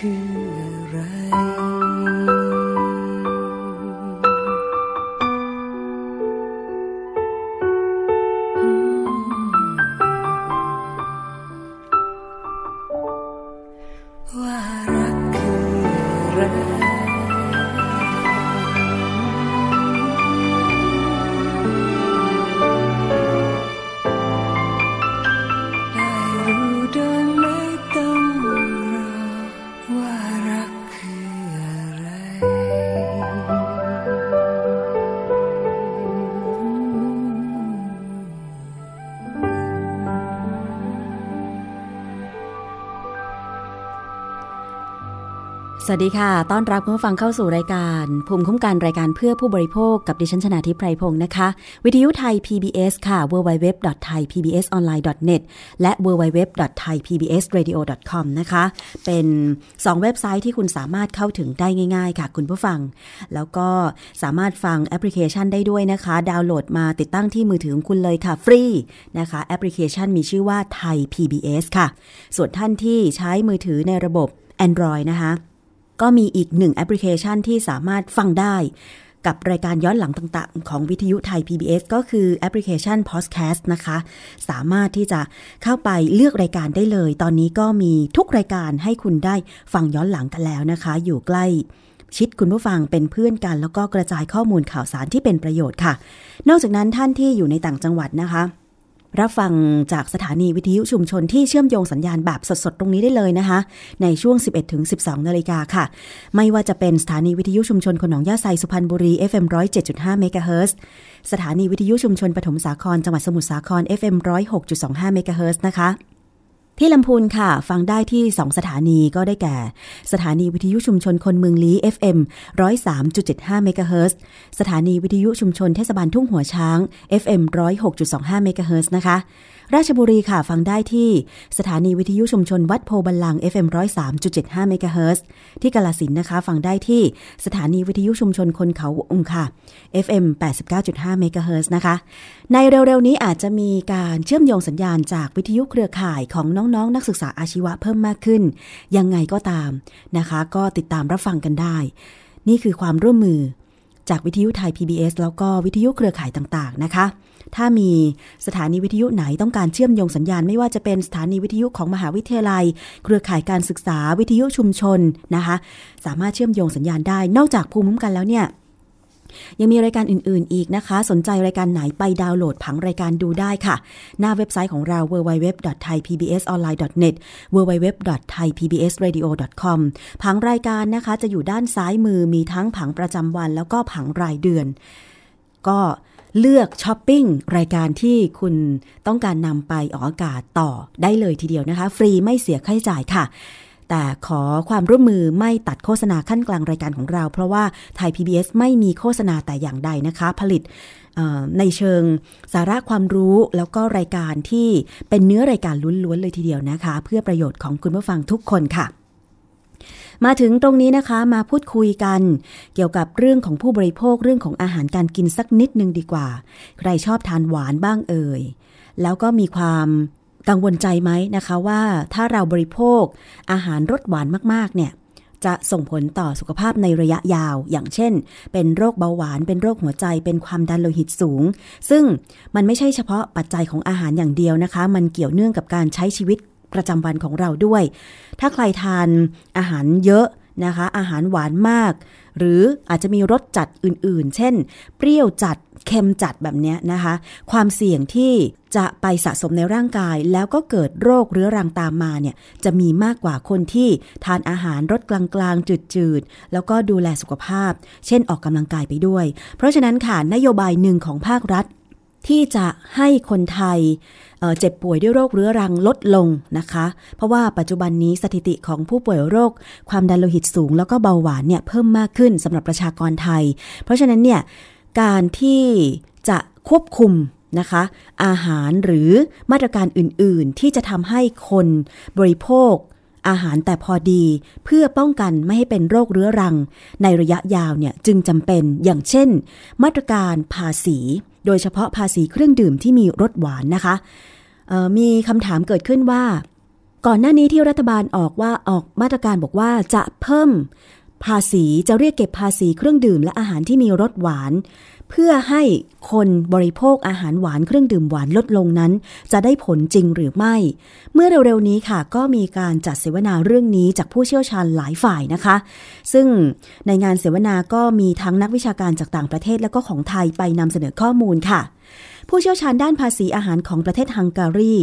รั ดีค่ะ ต้อนรับคุณผู้ฟังเข้าสู่รายการ ภูมิคุ้มกันรายการเพื่อผู้บริโภคกับดิฉันชนาทิพไพรพงศ์นะคะ วิทยุ Thai PBS ค่ะ www.thaipbsonline.net และ www.thaipbsradio.com นะคะ เป็น 2 เว็บไซต์ที่คุณสามารถเข้าถึงได้ง่ายๆ ค่ะ คุณผู้ฟัง แล้วก็สามารถฟังแอปพลิเคชันได้ด้วยนะคะ ดาวน์โหลดมาติดตั้งที่มือถือของคุณเลยค่ะ ฟรีนะคะแอปพลิเคชันมีชื่อว่าไทย PBS ค่ะ ส่วนท่านที่ใช้มือถือในระบบ Android นะคะ ก็มีอีกหนึ่งแอปพลิเคชันที่สามารถฟังได้ กับรายการย้อนหลังต่างๆ ของวิทยุไทย PBS ก็คือแอปพลิเคชัน Podcast นะคะ สามารถที่จะเข้าไปเลือกรายการได้เลย ตอนนี้ก็มีทุกรายการให้คุณได้ฟังย้อนหลังกันแล้วนะคะ อยู่ใกล้ชิดคุณผู้ฟังเป็นเพื่อนกัน แล้วก็กระจายข้อมูลข่าวสารที่เป็นประโยชน์ค่ะ นอกจากนั้นท่านที่อยู่ในต่างจังหวัดนะคะ รับฟังจากสถานีวิทยุชุมชนที่เชื่อมโยงสัญญาณแบบสดๆ ตรงนี้ได้เลยนะคะ ในช่วง 11 ถึง 12 นาฬิกาค่ะ ไม่ว่าจะเป็นสถานีวิทยุชุมชนขนองย่าไซสุพรรณบุรี FM 107.5เมกะเฮิรตซ์สถานีวิทยุชุมชนปฐมสาครจังหวัดสมุทรสาคร FM 106.25เมกะเฮิรตซ์นะคะ ที่ลำพูนค่ะ ฟังได้ที่ 2 สถานีก็ได้แก่ สถานีวิทยุชุมชนคนเมืองลี้ FM 103.75เมกะเฮิรตซ์สถานีวิทยุชุมชนเทศบาลทุ่งหัวช้าง FM 106.25เมกะเฮิรตซ์นะคะ ราชบุรีค่ะฟังได้ที่สถานีวิทยุชุมชนวัดโพบัลลัง FM 103.75เมกะเฮิรตซ์ที่กาลสินนะคะ ฟังได้ที่สถานีวิทยุชุมชนคนเขาองค่ะ FM 89.5เมกะเฮิรตซ์นะคะ ในเร็วๆนี้อาจจะมีการเชื่อมโยงสัญญาณจากวิทยุเครือข่ายของน้องๆนักศึกษาอาชีวะเพิ่มมากขึ้น ยังไงก็ตามนะคะ ก็ติดตามรับฟังกันได้ นี่คือความร่วมมือจากวิทยุไทย PBS แล้วก็วิทยุเครือข่ายต่างๆนะคะ ถ้ามีสถานีวิทยุไหนต้องการเชื่อมโยงสัญญาณ ไม่ว่าจะเป็นสถานีวิทยุของมหาวิทยาลัย เครือข่ายการศึกษาวิทยุชุมชนนะคะ สามารถเชื่อมโยงสัญญาณได้ นอกจากภูมิคุ้มกันแล้วเนี่ยยังมีรายการอื่น ๆ อีกนะคะ สนใจรายการไหนไปดาวน์โหลดผังรายการดูได้ค่ะ หน้าเว็บไซต์ของเรา www.thaipbsonline.net www.thaipbsradio.com ผังรายการนะคะ จะอยู่ด้านซ้ายมือมีทั้งผังประจำวันแล้วก็ผังรายเดือน ก็ เลือกช้อปปิ้งรายการที่คุณต้องการนำไปออกอากาศต่อได้เลยทีเดียวนะคะ ฟรีไม่เสียค่าใช้จ่ายค่ะ แต่ขอความร่วมมือไม่ตัดโฆษณาขั้นกลางรายการของเรา เพราะว่าไทย PBS ไม่มีโฆษณาแต่อย่างใดนะคะ ผลิตในเชิงสาระความรู้แล้วก็รายการที่เป็นเนื้อรายการล้วนๆเลยทีเดียวนะคะ เพื่อประโยชน์ของคุณผู้ฟังทุกคนค่ะ มาถึงตรงนี้นะคะมาพูดคุยกัน เกี่ยวกับเรื่องของผู้บริโภคเรื่องของอาหารการกินสักนิดนึงดีกว่า ใครชอบทานหวานบ้างเอ่ย แล้วก็มีความกังวลใจไหมนะคะว่าถ้าเราบริโภคอาหารรสหวานมากๆเนี่ยจะส่งผลต่อสุขภาพในระยะยาว อย่างเช่น เป็นโรคเบาหวาน เป็นโรคหัวใจ เป็นความดันโลหิตสูง ซึ่งมันไม่ใช่เฉพาะปัจจัยของอาหารอย่างเดียวนะคะ มันเกี่ยวเนื่องกับการใช้ชีวิต ประจำวันของเราด้วย ถ้าใครทานอาหารเยอะนะคะ อาหารหวานมาก หรืออาจจะมีรสจัดอื่นๆ เช่น เปรี้ยวจัดเค็มจัดแบบนี้นะคะ ความเสี่ยงที่จะไปสะสมในร่างกาย แล้วก็เกิดโรคเรื้อรังตามมาเนี่ยจะมีมากกว่าคนที่ทานอาหารรสกลางๆ จืดๆ แล้วก็ดูแลสุขภาพ เช่นออกกำลังกายไปด้วย เพราะฉะนั้นค่ะนโยบายหนึ่งของภาครัฐ ที่จะให้คนไทยเจ็บป่วยด้วยโรคเรื้อรังลดลงนะคะ เพราะว่าปัจจุบันนี้สถิติของผู้ป่วยโรค ความดันโลหิตสูง แล้วก็เบาหวานเนี่ยเพิ่มมากขึ้นสำหรับประชากรไทย เพราะฉะนั้นเนี่ยการที่จะควบคุมนะคะ อาหารหรือมาตรการอื่นๆ ที่จะทำให้คนบริโภคอาหารแต่พอดีเพื่อป้องกันไม่ให้เป็นโรคเรื้อรัง ในระยะยาวเนี่ยจึงจำเป็นอย่างเช่น มาตรการภาษี โดยเฉพาะภาษีเครื่องดื่มที่มีรสหวานนะคะมีคำถามเกิดขึ้นว่า ก่อนหน้านี้ที่รัฐบาลออกว่าออกมาตรการบอกว่าจะเพิ่มภาษีจะเรียกเก็บภาษีเครื่องดื่มและอาหารที่มีรสหวาน เพื่อให้คนบริโภคอาหารหวานเครื่องดื่มหวานลดลงนั้น จะได้ผลจริงหรือไม่ เมื่อเร็วๆนี้ค่ะ ก็มีการจัดเสวนาเรื่องนี้จากผู้เชี่ยวชาญหลายฝ่ายนะคะ ซึ่งในงานเสวนาก็มีทั้งนักวิชาการจากต่างประเทศและก็ของไทยไปนำเสนอข้อมูลค่ะ ผู้เชี่ยวชาญด้านภาษีอาหารของประเทศฮังการี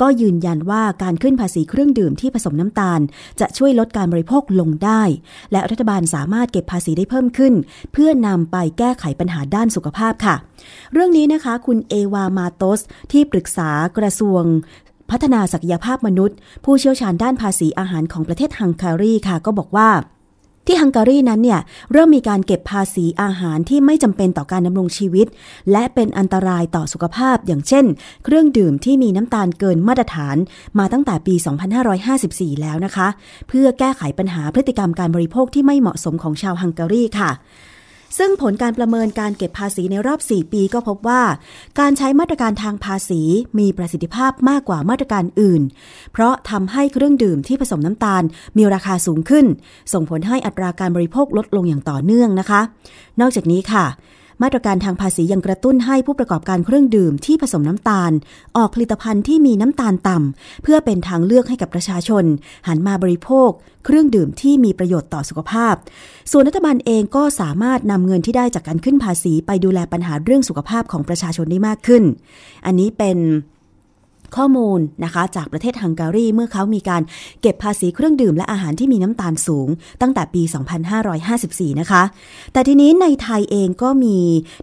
ก็ยืนยันว่าการขึ้นภาษีเครื่องดื่มที่ผสมน้ำตาล จะช่วยลดการบริโภคลงได้ และรัฐบาลสามารถเก็บภาษีได้เพิ่มขึ้น เพื่อนำไปแก้ไขปัญหาด้านสุขภาพค่ะ เรื่องนี้นะคะ คุณเอวามาโตสที่ปรึกษากระทรวงพัฒนาศักยภาพมนุษย์ ผู้เชี่ยวชาญด้านภาษีอาหารของประเทศฮังการีค่ะ ก็บอกว่า ที่ฮังการีนั้นเนี่ยเริ่มมีการเก็บภาษีอาหารที่ไม่จำเป็นต่อการดำรงชีวิต และเป็นอันตรายต่อสุขภาพ อย่างเช่น เครื่องดื่มที่มีน้ำตาลเกินมาตรฐานมาตั้งแต่ปี 2554 แล้วนะคะ เพื่อแก้ไขปัญหาพฤติกรรมการบริโภคที่ไม่เหมาะสมของชาวฮังการีค่ะ ซึ่งผลการประเมินการเก็บภาษีในรอบ 4 ปีก็พบว่า การใช้มาตรการทางภาษีมีประสิทธิภาพมากกว่ามาตรการอื่น เพราะทำให้เครื่องดื่มที่ผสมน้ำตาลมีราคาสูงขึ้น ส่งผลให้อัตราการบริโภคลดลงอย่างต่อเนื่องนะคะ นอกจากนี้ค่ะ มาตรการทางภาษียังกระตุ้นให้ผู้ประกอบการเครื่องดื่มที่ผสมน้ำตาล ออกผลิตภัณฑ์ที่มีน้ำตาลต่ำเพื่อเป็นทางเลือกให้กับประชาชน หันมาบริโภค เครื่องดื่มที่มีประโยชน์ต่อสุขภาพ ส่วนรัฐบาลเองก็สามารถนำเงินที่ได้จากการขึ้นภาษีไปดูแลปัญหาเรื่องสุขภาพของประชาชนได้มากขึ้น อันนี้เป็น ข้อมูลนะคะ จากประเทศฮังการีเมื่อเขามีการเก็บภาษีเครื่องดื่มและอาหารที่มีน้ำตาลสูง ตั้งแต่ปี 2554 นะคะ แต่ทีนี้ในไทยเองก็มี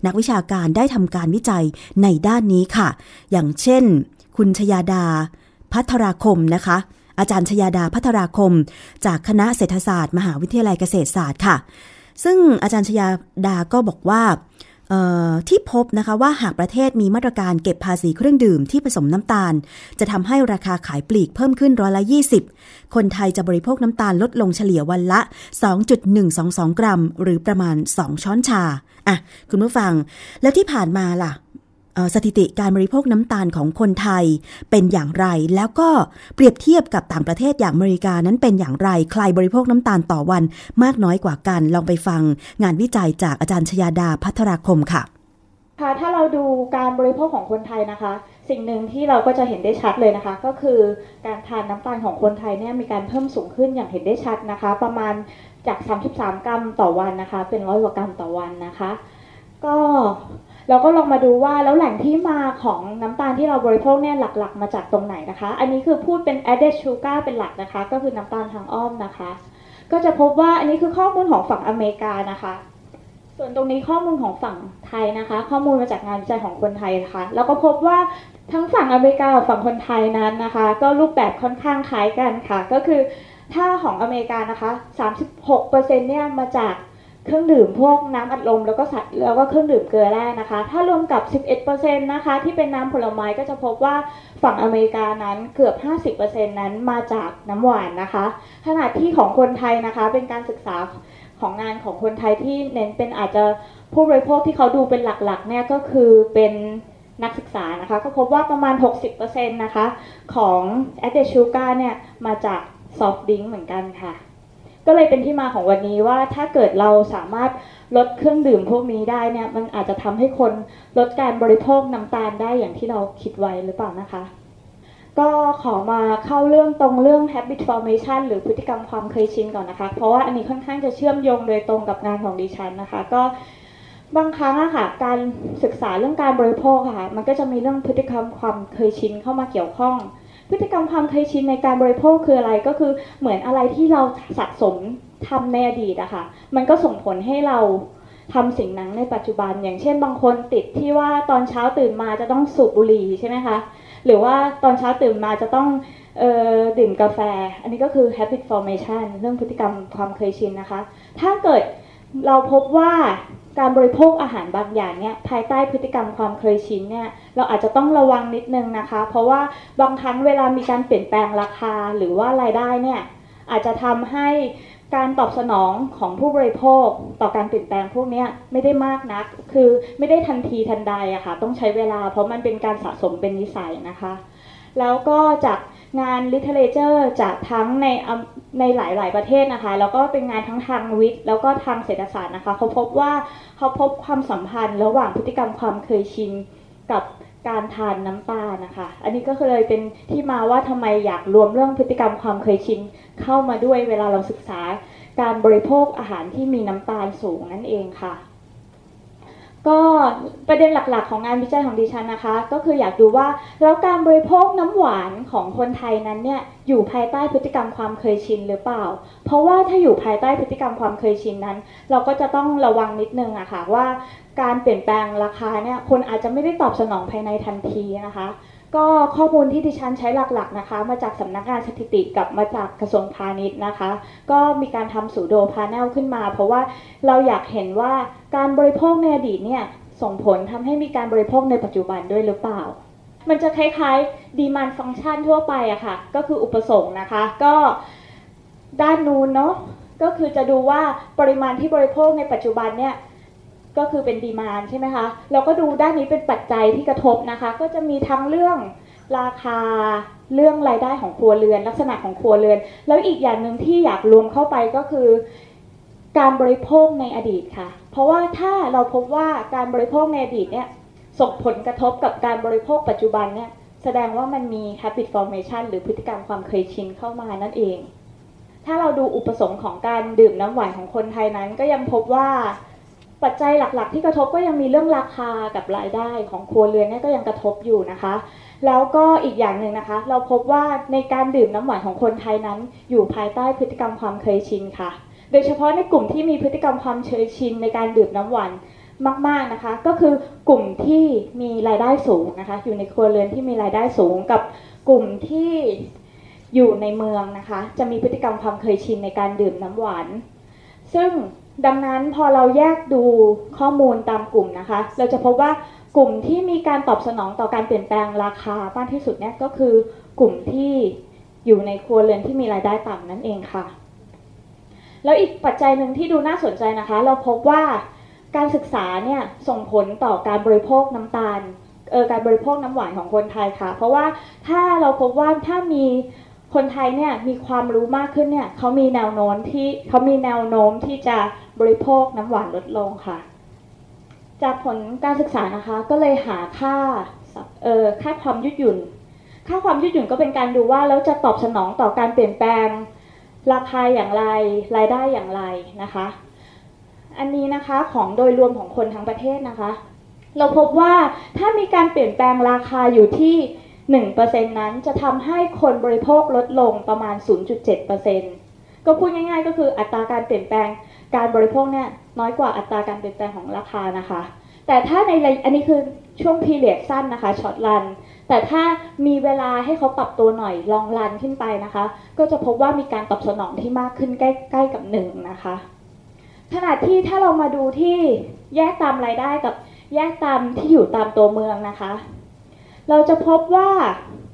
นักวิชาการได้ทำการวิจัยในด้านนี้ค่ะ อย่างเช่น คุณชยาดา พัทราคมนะคะอาจารย์ชยาดาพัทราคม จากคณะเศรษฐศาสตร์ มหาวิทยาลัยเกษตรศาสตร์ค่ะ ซึ่งอาจารย์ชยาดาก็บอกว่า ที่พบนะคะว่าหากประเทศมีมาตรการเก็บภาษีเครื่องดื่มที่ผสมน้ำตาล จะทำให้ราคาขายปลีกเพิ่มขึ้นร้อยละ 20 คนไทยจะบริโภคน้ำตาลลดลงเฉลี่ยวันละ 2.122 กรัม หรือประมาณ 2 ช้อนชาอะคุณผู้ฟัง แล้วที่ผ่านมาล่ะ สถิติการบริโภคน้ำตาลของคนไทยเป็นอย่างไร แล้วก็เปรียบเทียบกับต่างประเทศอย่างอเมริกานั้นเป็นอย่างไร ใครบริโภคน้ำตาลต่อวันมากน้อยกว่ากัน ลองไปฟังงานวิจัยจากอาจารย์ชยาดาพัทราคมค่ะ ค่ะ ถ้าเราดูการบริโภคของคนไทยนะคะ สิ่งหนึ่งที่เราก็จะเห็นได้ชัดเลยนะคะ ก็คือการทานน้ำตาลของคนไทยเนี่ยมีการเพิ่มสูงขึ้นอย่างเห็นได้ชัดนะคะ ประมาณจาก 33 กรัมต่อวันนะคะ เป็นร้อยกว่ากรัมต่อวันนะคะ ก็ เราก็ลองมาดูว่าแล้วแหล่งที่มาของน้ำตาลที่เราบริโภคเนี่ยหลักๆ มาจากตรงไหนนะคะ อันนี้คือพูดเป็น added sugar เป็นหลักนะคะ ก็คือน้ำตาลทางอ้อมนะคะ ก็จะพบว่าอันนี้คือข้อมูลของฝั่งอเมริกานะคะ ส่วนตรงนี้ข้อมูลของฝั่งไทยนะคะ ข้อมูลมาจากงานวิจัยของคนไทยนะคะ แล้วก็พบว่าทั้งฝั่งอเมริกากับฝั่งคนไทยนั้นนะคะ ก็รูปแบบค่อนข้างคล้ายกันค่ะ ก็คือถ้าของอเมริกานะคะ 36%เนี่ยมาจาก เครื่องดื่มพวกน้ำอัดลมแล้วก็สัตว์แล้วก็เครื่องดื่มเกลือแร่นะคะ ถ้ารวมกับ 11%นะคะ ที่เป็นน้ำผลไม้ก็จะพบว่าฝั่งอเมริกานั้นเกือบ 50%นั้นมาจากน้ำหวานนะคะ ขณะที่ของคนไทยนะคะ เป็นการศึกษาของงานของคนไทยที่เน้นเป็นอาจจะผู้บริโภคที่เขาดูเป็นหลักๆเนี่ยก็คือเป็นนักศึกษานะคะ ก็พบว่าประมาณ 60%นะคะ ของ added sugar เนี่ยมาจาก soft drink เหมือนกันค่ะ ก็เลยเป็นที่มาของวันนี้ว่าถ้าเกิดเราสามารถลดเครื่องดื่มพวกนี้ได้เนี่ยมันอาจจะทำให้คนลดการบริโภคน้ำตาลได้อย่างที่เราคิดไว้หรือเปล่านะคะ ก็ขอมาเข้าเรื่องตรงเรื่อง habit formation หรือพฤติกรรมความเคยชินก่อนนะคะ เพราะว่าอันนี้ค่อนข้างจะเชื่อมโยงโดยตรงกับงานของดิฉันนะคะ ก็บางครั้งอะค่ะการศึกษาเรื่องการบริโภคค่ะ มันก็จะมีเรื่องพฤติกรรมความเคยชินเข้ามาเกี่ยวข้อง พฤติกรรมความเคยชินในการบริโภคคืออะไรก็คือเหมือนอะไรที่เราสะสมทำในอดีตอะคะ่ะ มันก็ส่งผลให้เราทำสิ่งนั้นในปัจจุบัน อย่างเช่นบางคนติดที่ว่าตอนเช้าตื่นมาจะต้องสูบบุหรี่ใช่ไหมคะ หรือว่าตอนเช้าตื่นมาจะต้องออดื่มกาแฟ อันนี้ก็คือ habit formation เรื่องพฤติกรรมความเคยชินนะคะ ถ้าเกิดเราพบว่า การบริโภคอาหารบางอย่างเนี่ยภายใต้พฤติกรรมความเคยชินเนี่ยเราอาจจะต้องระวังนิดนึงนะคะ เพราะว่าบางครั้งเวลามีการเปลี่ยนแปลงราคาหรือว่ารายได้เนี่ยอาจจะทำให้การตอบสนองของผู้บริโภคต่อการเปลี่ยนแปลงพวกนี้ไม่ได้มากนัก คือไม่ได้ทันทีทันใดอะคะ่ะต้องใช้เวลาเพราะมันเป็นการสะสมเป็นนิสัยนะคะ แล้วก็จาก งาน literature จากทั้งในในหลาย ๆ ประเทศนะคะ แล้วก็เป็นงานทั้งทางวิทย์ แล้วก็ทางเศรษฐศาสตร์นะคะ เขาพบว่าเขาพบความสัมพันธ์ ระหว่างพฤติกรรมความเคยชินกับการทานน้ำตาลนะคะ อันนี้ก็เลยเป็นที่มาว่าทำไมอยากรวมเรื่องพฤติกรรมความเคยชินเข้ามาด้วยเวลาเราศึกษาการบริโภคอาหารที่มีน้ำตาลสูงนั่นเองค่ะ ก็ประเด็นหลักๆ ของงานวิจัยของดิฉันนะคะ ก็คืออยากดูว่าแล้วการบริโภคน้ำหวานของคนไทยนั้นเนี่ยอยู่ภายใต้พฤติกรรมความเคยชินหรือเปล่า เพราะว่าถ้าอยู่ภายใต้พฤติกรรมความเคยชินนั้น เราก็จะต้องระวังนิดนึงอะค่ะว่า การเปลี่ยนแปลงราคาเนี่ยคนอาจจะไม่ได้ตอบสนองภายในทันทีนะคะ ก็ข้อมูลที่ดิฉันใช้หลักๆนะคะ มาจากสำนักงานสถิติกับมาจากกระทรวงพาณิชย์นะคะ ก็มีการทำสูโดพาแนลขึ้นมา เพราะว่าเราอยากเห็นว่าการบริโภคในอดีตเนี่ยส่งผลทำให้มีการบริโภคในปัจจุบันด้วยหรือเปล่า มันจะคล้ายๆดีมันฟังก์ชันทั่วไปอะค่ะ ก็คืออุปสงค์นะคะ ก็ด้านนู้นเนาะก็คือจะดูว่าปริมาณที่บริโภคในปัจจุบันเนี่ย ก็คือเป็นดีมานใช่ไหมคะ เราก็ดูด้านนี้เป็นปัจจัยที่กระทบนะคะ ก็จะมีทั้งเรื่องราคาเรื่องรายได้ของครัวเรือน ลักษณะของครัวเรือน แล้วอีกอย่างหนึ่งที่อยากรวมเข้าไปก็คือ การบริโภคในอดีตค่ะ เพราะว่าถ้าเราพบว่าการบริโภคในอดีตเนี่ยส่งผลกระทบกับการบริโภคปัจจุบันเนี่ยแสดงว่ามันมี habit formation หรือพฤติกรรมความเคยชินเข้ามานั่นเอง ถ้าเราดูอุปสงค์ของการดื่มน้ำหวานของคนไทยนั้นก็ยังพบว่า ปัจจัยหลักๆ ที่กระทบก็ยังมีเรื่องราคากับรายได้ของครัวเรือนเนี่ยก็ยังกระทบอยู่นะคะ แล้วก็อีกอย่างหนึ่งนะคะ เราพบว่าในการดื่มน้ำหวานของคนไทยนั้น อยู่ภายใต้พฤติกรรมความเคยชินค่ะ โดยเฉพาะในกลุ่มที่มีพฤติกรรมความเคยชินในการดื่มน้ำหวานมากๆนะคะ ก็คือกลุ่มที่มีรายได้สูงนะคะ อยู่ในครัวเรือนที่มีรายได้สูงกับกลุ่มที่อยู่ในเมืองนะคะ จะมีพฤติกรรมความเคยชินในการดื่มน้ำหวาน ซึ่ง ดังนั้นพอเราแยกดูข้อมูลตามกลุ่มนะคะ เราจะพบว่ากลุ่มที่มีการตอบสนองต่อการเปลี่ยนแปลงราคามากที่สุดเนี่ยก็คือกลุ่มที่อยู่ในครัวเรือนที่มีรายได้ต่ำนั่นเองค่ะ แล้วอีกปัจจัยหนึ่งที่ดูน่าสนใจนะคะ เราพบว่าการศึกษาเนี่ยส่งผลต่อการบริโภคน้ำตาลเออการบริโภคน้ำหวานของคนไทยค่ะ เพราะว่าถ้าเราพบว่าถ้ามีคนไทยเนี่ยมีความรู้มากขึ้นเนี่ยเขามีแนวโน้มที่เขามีแนวโน้มที่จะ บริโภคน้ำหวานลดลงค่ะ จากผลการศึกษานะคะก็เลยหาค่าเออค่าความยืดหยุ่น ค่าความยืดหยุ่นก็เป็นการดูว่าแล้วจะตอบสนองต่อการเปลี่ยนแปลง ราคาอย่างไรรายได้อย่างไรนะคะ อันนี้นะคะของโดยรวมของคนทั้งประเทศนะคะ เราพบว่าถ้ามีการเปลี่ยนแปลงราคาอยู่ที่1%นั้นจะทำให้คนบริโภคลดลงประมาณ 0.7%ก็พูดง่ายๆ ก็คืออัตราการเปลี่ยนแปลง การบริโภคเนี่ยน้อยกว่าอัตราการเปลี่ยนแปลงของราคานะคะ แต่ถ้าในอันนี้คือช่วงพีเรียดสั้นนะคะช็อตรัน แต่ถ้ามีเวลาให้เขาปรับตัวหน่อยลองรันขึ้นไปนะคะ ก็จะพบว่ามีการตอบสนองที่มากขึ้นใกล้ๆกับ1นะคะขณะที่ถ้าเรามาดูที่แยกตามรายได้กับแยกตามที่อยู่ตามตัวเมืองนะคะ เราจะพบว่า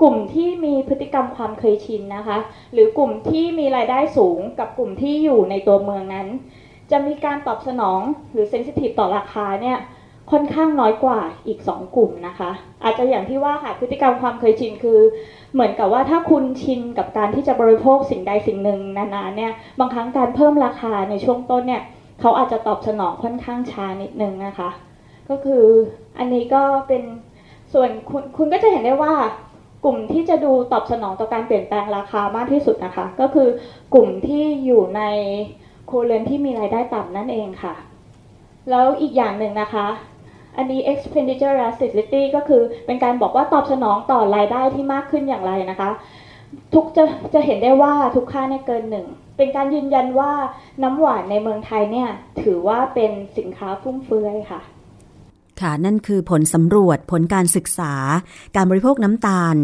กลุ่มที่มีพฤติกรรมความเคยชินนะคะ หรือกลุ่มที่มีรายได้สูงกับกลุ่มที่อยู่ในตัวเมืองนั้น จะมีการตอบสนองหรือเซนซิทีฟต่อราคาเนี่ยค่อนข้างน้อยกว่าอีก 2 กลุ่มนะคะ อาจจะอย่างที่ว่าค่ะพฤติกรรมความเคยชินคือ เหมือนกับว่าถ้าคุณชินกับการที่จะบริโภคสิ่งใดสิ่งหนึ่งนานๆเนี่ยบางครั้งการเพิ่มราคาในช่วงต้นเนี่ยเขาอาจจะตอบสนองค่อนข้างช้านิดนึงนะคะ ก็คืออันนี้ก็เป็นส่วนคุณคุณก็จะเห็นได้ว่ากลุ่มที่จะดูตอบสนองต่อการเปลี่ยนแปลงราคามากที่สุดนะคะ ก็คือกลุ่มที่อยู่ใน โคเรือนที่มีรายได้ต่ำนั่นเองค่ะ แล้วอีกอย่างหนึ่งนะคะ อันนี้ expenditure elasticity ก็คือเป็นการบอกว่าตอบสนองต่อรายได้ที่มากขึ้นอย่างไรนะคะ ทุกจะจะเห็นได้ว่าทุกค่าเนี่ยเกินหนึ่งเป็นการยืนยันว่าน้ำหวานในเมืองไทยเนี่ยถือว่าเป็นสินค้าฟุ่มเฟือยค่ะ ค่ะ นั่นคือผลสำรวจผลการศึกษา การบริโภคน้ำตาล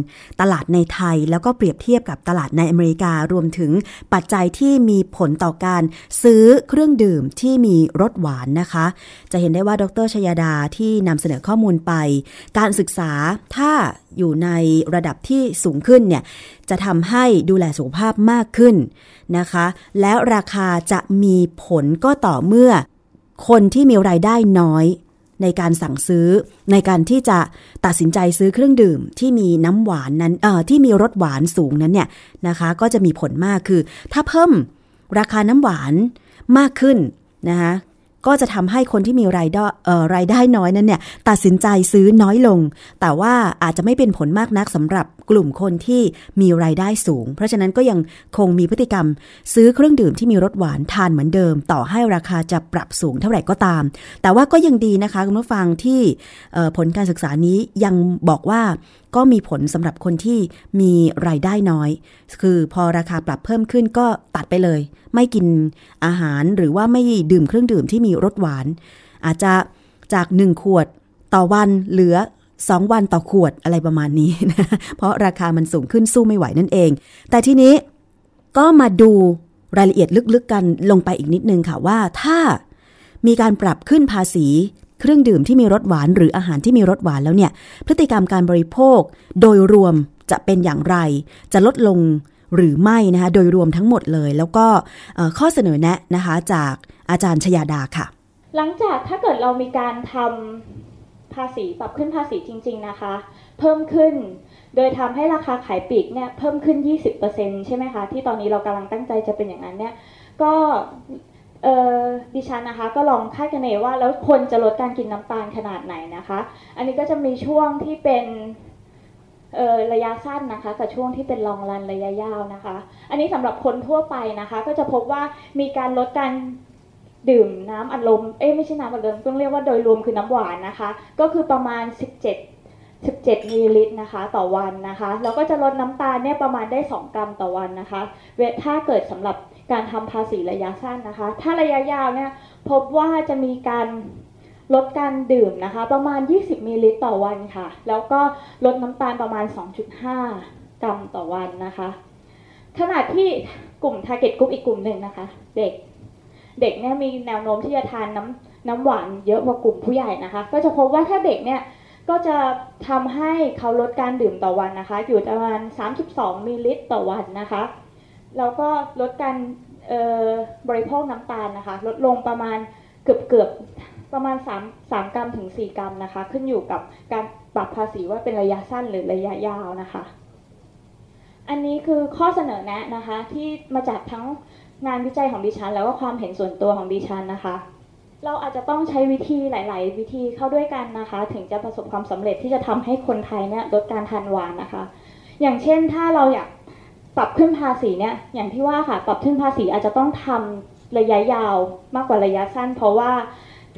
ตลาดในไทยแล้วก็เปรียบเทียบกับตลาดในอเมริการวมถึงปัจจัยที่มีผลต่อการซื้อเครื่องดื่มที่มีรสหวานนะคะ จะเห็นได้ว่าดรชยดาที่นำเสนอข้อมูลไป การศึกษาถ้าอยู่ในระดับที่สูงขึ้นเนี่ยจะทำให้ดูแลสุขภาพมากขึ้นนะคะ แล้วราคาจะมีผลก็ต่อเมื่อคนที่มีรายได้น้อย ในการสั่งซื้อ ในการที่จะตัดสินใจซื้อเครื่องดื่มที่มีน้ำหวานนั้นเอ่อที่มีรสหวานสูงนั้นเนี่ยนะคะ ก็จะมีผลมากคือ ถ้าเพิ่มราคาน้ำหวานมากขึ้นนะคะก็จะทำให้คนที่มีรายได้รายได้น้อยนั้นเนี่ยตัดสินใจซื้อน้อยลง แต่ว่าอาจจะไม่เป็นผลมากนักสำหรับกลุ่มคนที่มีรายได้สูง เพราะฉะนั้นก็ยังคงมีพฤติกรรม ซื้อเครื่องดื่มที่มีรสหวานทานเหมือนเดิม ต่อให้ราคาจะปรับสูงเท่าไหร่ก็ตาม แต่ว่าก็ยังดีนะคะคุณผู้ฟังที่ผลการศึกษานี้ยังบอกว่าก็มีผลสำหรับคนที่มีรายได้น้อย คือพอราคาปรับเพิ่มขึ้นก็ตัดไปเลย ไม่กินอาหารหรือว่าไม่ดื่มเครื่องดื่มที่มีรสหวาน อาจจะจากหนึ่งขวดต่อวันเหลือ สองวันต่อขวดอะไรประมาณนี้นะ เพราะราคามันสูงขึ้นสู้ไม่ไหวนั่นเอง แต่ทีนี้ก็มาดูรายละเอียดลึกๆกันลงไปอีกนิดนึงค่ะว่าถ้ามีการปรับขึ้นภาษีเครื่องดื่มที่มีรสหวานหรืออาหารที่มีรสหวานแล้วเนี่ย พฤติกรรมการบริโภคโดยรวมจะเป็นอย่างไร จะลดลงหรือไม่นะคะโดยรวมทั้งหมดเลย แล้วก็ข้อเสนอแนะนะคะจากอาจารย์ชยาดาค่ะ หลังจากถ้าเกิดเรามีการทำ ภาษีปรับขึ้นภาษีจริง ๆนะคะ เพิ่มขึ้น โดยทำให้ราคาขายปลีกเนี่ยเพิ่มขึ้น 20%ใช่ไหมคะ ที่ตอนนี้เรากำลังตั้งใจจะเป็นอย่างนั้นเนี่ยก็ดิฉันนะคะก็ลองคาดคะเนว่าแล้วคนจะลดการกินน้ำตาลขนาดไหนนะคะ อันนี้ก็จะมีช่วงที่เป็นระยะสั้นนะคะ กับช่วงที่เป็นลองรันระยะยาวนะคะ อันนี้สำหรับคนทั่วไปนะคะ ก็จะพบว่ามีการลดการ ดื่มน้ำอัดลม เอ้ไม่ใช่น้ำอัดลมต้องเรียกว่าโดยรวมคือน้ำหวานนะคะ ก็คือประมาณ 17 17มิลลิลิตรนะคะ ต่อวันนะคะแล้วก็จะลดน้ำตาลเนี่ยประมาณได้ 2 กรัมต่อวันนะคะ เวทถ้าเกิดสำหรับการทำภาษีระยะสั้นนะคะ ถ้าระยะยาวเนี่ยพบว่าจะมีการลดการดื่มนะคะ ประมาณ 20มิลลิลิตรต่อวันค่ะ แล้วก็ลดน้ำตาลประมาณ 2.5 กรัมต่อวันนะคะขณะที่กลุ่ม target group อีกกลุ่มหนึ่งนะคะ เด็ก เด็กเนี่ยมีแนวโน้มที่จะทานน้ำน้ำหวานเยอะกว่ากลุ่มผู้ใหญ่นะคะ ก็จะพบว่าถ้าเด็กเนี่ยก็จะทำให้เขาลดการดื่มต่อวันนะคะ อยู่ประมาณ 32 มิลลิลิตรต่อวันนะคะ แล้วก็ลดการบริโภคน้ำตาลนะคะ ลดลงประมาณเกือบเกือบประมาณ 3 3 กรัมถึง 4 กรัมนะคะ ขึ้นอยู่กับการปรับภาษีว่าเป็นระยะสั้นหรือระยะยาวนะคะ อันนี้คือข้อเสนอแนะนะคะที่มาจากทั้ง งานวิจัยของดิฉัน แล้วก็ความเห็นส่วนตัวของดิฉันนะคะ เราอาจจะต้องใช้วิธีหลาย ๆ วิธีเข้าด้วยกันนะคะ ถึงจะประสบความสำเร็จที่จะทำให้คนไทยเนี่ยลดการทานหวานนะคะ อย่างเช่นถ้าเราอยากปรับขึ้นภาษีเนี่ยอย่างที่ว่าค่ะปรับขึ้นภาษีอาจจะต้องทำระยะยาวมากกว่าระยะสั้น เพราะว่า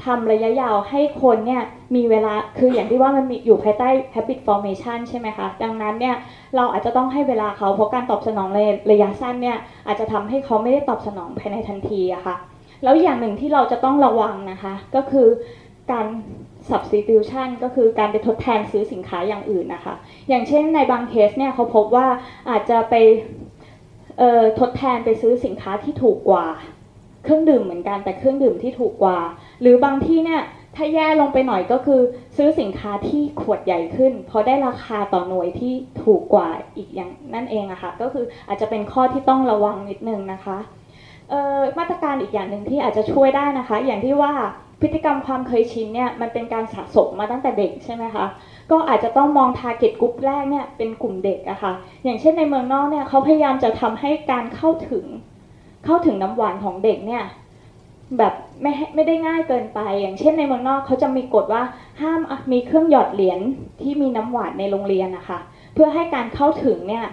ทำระยะยาวให้คนเนี่ยมีเวลาคืออย่างที่ว่ามันมีอยู่ภายใต้ habit formation ใช่ไหมคะดังนั้นเนี่ยเราอาจจะต้องให้เวลาเขาเพราะการตอบสนองในระยะสั้นเนี่ยอาจจะทำให้เขาไม่ได้ตอบสนองภายในทันทีอะคะ่ะแล้วอย่างหนึ่งที่เราจะต้องระวังนะคะ ก็คือการ substitution ก็คือการไปทดแทนซื้อสินค้าอย่างอื่นนะคะ อย่างเช่นในบางเคสเนี่ยเขาพบว่าอาจจะไปทดแทนไปซื้อสินค้าที่ถูกกว่า เครื่องดื่มเหมือนกันแต่เครื่องดื่มที่ถูกกว่า หรือบางที่เนี่ยถ้าแย่ลงไปหน่อยก็คือ ซื้อสินค้าที่ขวดใหญ่ขึ้น เพราะได้ราคาต่อหน่วยที่ถูกกว่าอีกอย่างนั่นเองอะคะ่ะก็คืออาจจะเป็นข้อที่ต้องระวังนิดนึงนะคะมาตรการอีกอย่างหนึ่งที่อาจจะช่วยได้นะคะ อย่างที่ว่าพฤติกรรมความเคยชินเนี่ยมันเป็นการสะสมมาตั้งแต่เด็กใช่ไหมคะก็อาจจะต้องมองทาร์เก็ตกลุ่มแรกเนี่ยเป็นกลุ่มเด็กอะคะ่ะอย่างเช่นในเมืองนอกเนี่ยเขาพยายามจะทำให้การเข้าถึงเข้าถึงน้ำหวานของเด็กเนี่ย แบบไม่ไม่ได้ง่ายเกินไป อย่างเช่นในเมืองนอกเขาจะมีกฎว่าห้ามมีเครื่องหยอดเหรียญที่มีน้ำหวานในโรงเรียนนะคะเพื่อให้การเข้าถึงเนี่ย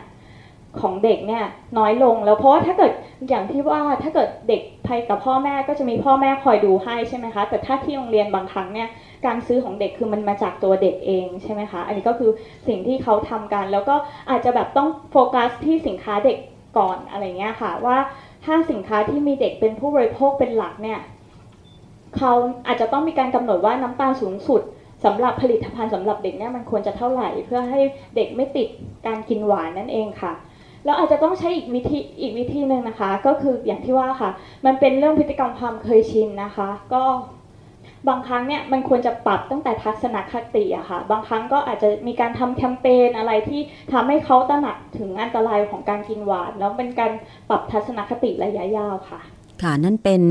ของเด็กเนี่ยน้อยลงแล้วเพราะว่าถ้าเกิดอย่างที่ว่าถ้าเกิดเด็กไปกับพ่อแม่ก็จะมีพ่อแม่คอยดูให้ใช่ไหมคะแต่ถ้าที่โรงเรียนบางครั้งเนี่ยการซื้อของเด็กคือมันมาจากตัวเด็กเองใช่ไหมคะอันนี้ก็คือสิ่งที่เขาทำกัน แล้วก็อาจจะแบบต้องโฟกัสที่สินค้าเด็กก่อนอะไรเงี้ยค่ะว่า ถ้าสินค้าที่มีเด็กเป็นผู้บริโภคเป็นหลักเนี่ยเขาอาจจะต้องมีการกำหนดว่าน้ำตาลสูงสุดสำหรับผลิตภัณฑ์สำหรับเด็กเนี่ยมันควรจะเท่าไหร่ เพื่อให้เด็กไม่ติดการกินหวานนั่นเองค่ะแล้วอาจจะต้องใช้อีกวิธีอีกวิธีหนึ่งนะคะ ก็คืออย่างที่ว่าค่ะ มันเป็นเรื่องพฤติกรรมความเคยชินนะคะ ก็ บางครั้งเนี่ยมันควรจะปรับตั้งแต่ทัศนคติอะค่ะ บางครั้งก็อาจจะมีการทำแคมเปญอะไรที่ทำให้เขาตระหนักถึงอันตรายของการกินหวาน แล้วเป็นการปรับทัศนคติระยะยาวค่ะ ค่ะนั่นเป็น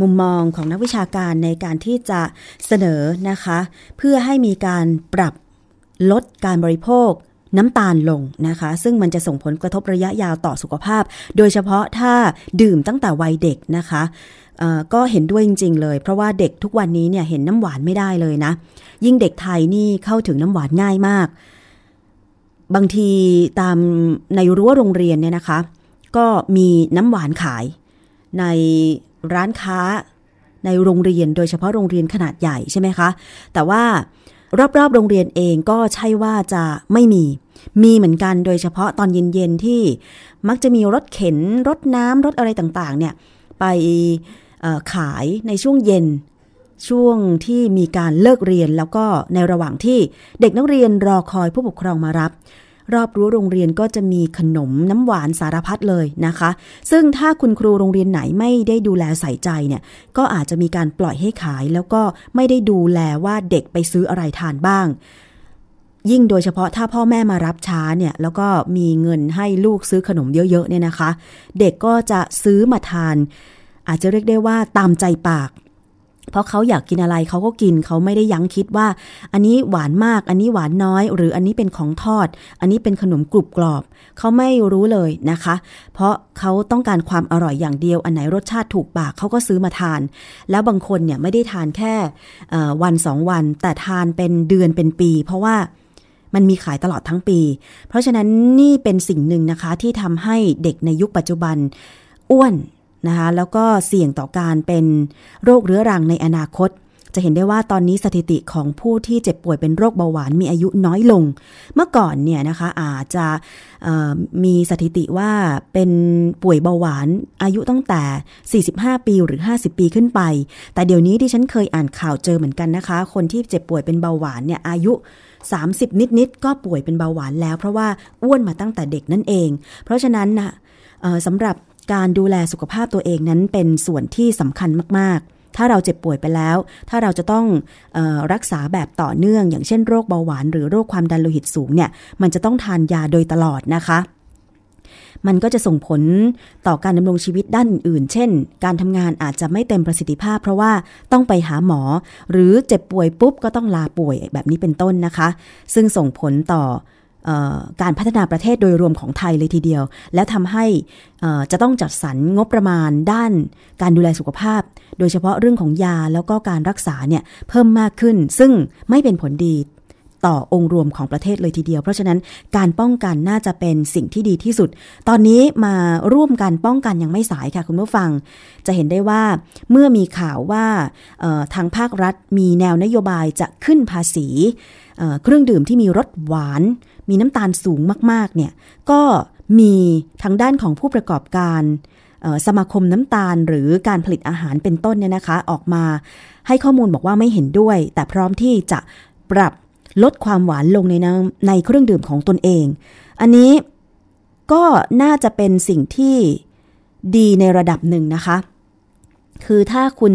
มุมมองของนักวิชาการในการที่จะเสนอนะคะ เพื่อให้มีการปรับลดการบริโภคน้ำตาลลงนะคะ ซึ่งมันจะส่งผลกระทบระยะยาวต่อสุขภาพ โดยเฉพาะถ้าดื่มตั้งแต่วัยเด็กนะคะ ก็เห็นด้วยจริง ๆ เลย เพราะว่าเด็กทุกวันนี้เนี่ยเห็นน้ำหวานไม่ได้เลยนะ ยิ่งเด็กไทยนี่เข้าถึงน้ำหวานง่ายมาก บางทีตามในรั้วโรงเรียนเนี่ยนะคะ ก็มีน้ำหวานขาย ในร้านค้าในโรงเรียนโดยเฉพาะโรงเรียนขนาดใหญ่ใช่ไหมคะ แต่ว่ารอบๆ โรงเรียนเองก็ใช่ว่าจะไม่มี มีเหมือนกันโดยเฉพาะตอนเย็นๆที่มักจะมีรถเข็นรถน้ำรถอะไรต่างๆ เนี่ย ไป ขายในช่วงเย็น ช่วงที่มีการเลิกเรียนแล้วก็ในระหว่างที่เด็กนักเรียนรอคอยผู้ปกครองมารับ รอบรั้วโรงเรียนก็จะมีขนมน้ำหวานสารพัดเลยนะคะ ซึ่งถ้าคุณครูโรงเรียนไหนไม่ได้ดูแลใส่ใจเนี่ยก็อาจจะมีการปล่อยให้ขาย แล้วก็ไม่ได้ดูแลว่าเด็กไปซื้ออะไรทานบ้างยิ่งโดยเฉพาะถ้าพ่อแม่มารับช้าเนี่ยแล้วก็มีเงินให้ลูกซื้อขนมเยอะๆเนี่ยนะคะ เด็กก็จะซื้อมาทาน อาจจะเรียกได้ว่าตามใจปาก เพราะเขาอยากกินอะไรเขาก็กินเขาไม่ได้ยั้งคิดว่า อันนี้หวานมาก อันนี้หวานน้อย หรืออันนี้เป็นของทอด อันนี้เป็นขนมกรุบกรอบ เขาไม่รู้เลยนะคะ เพราะเขาต้องการความอร่อยอย่างเดียว อันไหนรสชาติถูกปากเขาก็ซื้อมาทาน แล้วบางคนเนี่ยไม่ได้ทานแค่วันสองวัน แต่ทานเป็นเดือนเป็นปี เพราะว่ามันมีขายตลอดทั้งปี เพราะฉะนั้นนี่เป็นสิ่งหนึ่งนะคะที่ทำให้เด็กในยุคปัจจุบัน อ้วน นะคะแล้วก็เสี่ยงต่อการเป็นโรคเรื้อรังในอนาคต จะเห็นได้ว่าตอนนี้สถิติของผู้ที่เจ็บป่วยเป็นโรคเบาหวานมีอายุน้อยลง เมื่อก่อนเนี่ยนะคะอาจจะมีสถิติว่าเป็นป่วยเบาหวานอายุตั้งแต่ 45 ปีหรือ 50 ปีขึ้นไป แต่เดี๋ยวนี้ที่ฉันเคยอ่านข่าวเจอเหมือนกันนะคะ คนที่เจ็บป่วยเป็นเบาหวานเนี่ยอายุ 30 นิดๆก็ป่วยเป็นเบาหวานแล้ว เพราะว่าอ้วนมาตั้งแต่เด็กนั่นเอง เพราะฉะนั้นนะสำหรับ การดูแลสุขภาพตัวเองนั้นเป็นส่วนที่สำคัญมาก ๆ ถ้าเราเจ็บป่วยไปแล้ว ถ้าเราจะต้องออรักษาแบบต่อเนื่อง อย่างเช่นโรคเบาหวาน หรือโรคความดันโลหิตสูงเนี่ย มันจะต้องทานยาโดยตลอดนะคะ มันก็จะส่งผลต่อการดำรงชีวิตด้านอื่น เช่น การทำงานอาจจะไม่เต็มประสิทธิภาพ เพราะว่าต้องไปหาหมอ หรือเจ็บป่วยปุ๊บก็ต้องลาป่วยแบบนี้เป็นต้นนะคะ ซึ่งส่งผลต่อ การพัฒนาประเทศโดยรวมของไทยเลยทีเดียว และทำให้จะต้องจัดสรรงบประมาณด้านการดูแลสุขภาพ โดยเฉพาะเรื่องของยาแล้วก็การรักษาเนี่ยเพิ่มมากขึ้น ซึ่งไม่เป็นผลดีต่อองค์รวมของประเทศเลยทีเดียว เพราะฉะนั้นการป้องกันน่าจะเป็นสิ่งที่ดีที่สุด ตอนนี้มาร่วมกันป้องกันยังไม่สายค่ะคุณผู้ฟัง จะเห็นได้ว่าเมื่อมีข่าวว่าทางภาครัฐมีแนวนโยบายจะขึ้นภาษีเครื่องดื่มที่มีรสหวาน มีน้ำตาลสูงมากๆเนี่ยก็มีทางด้านของผู้ประกอบการสมาคมน้ำตาลหรือการผลิตอาหารเป็นต้นเนี่ยนะคะ ออกมาให้ข้อมูลบอกว่าไม่เห็นด้วย แต่พร้อมที่จะปรับลดความหวานลงในในเครื่องดื่มของตนเอง อันนี้ก็น่าจะเป็นสิ่งที่ดีในระดับหนึ่งนะคะ คือถ้าคุณ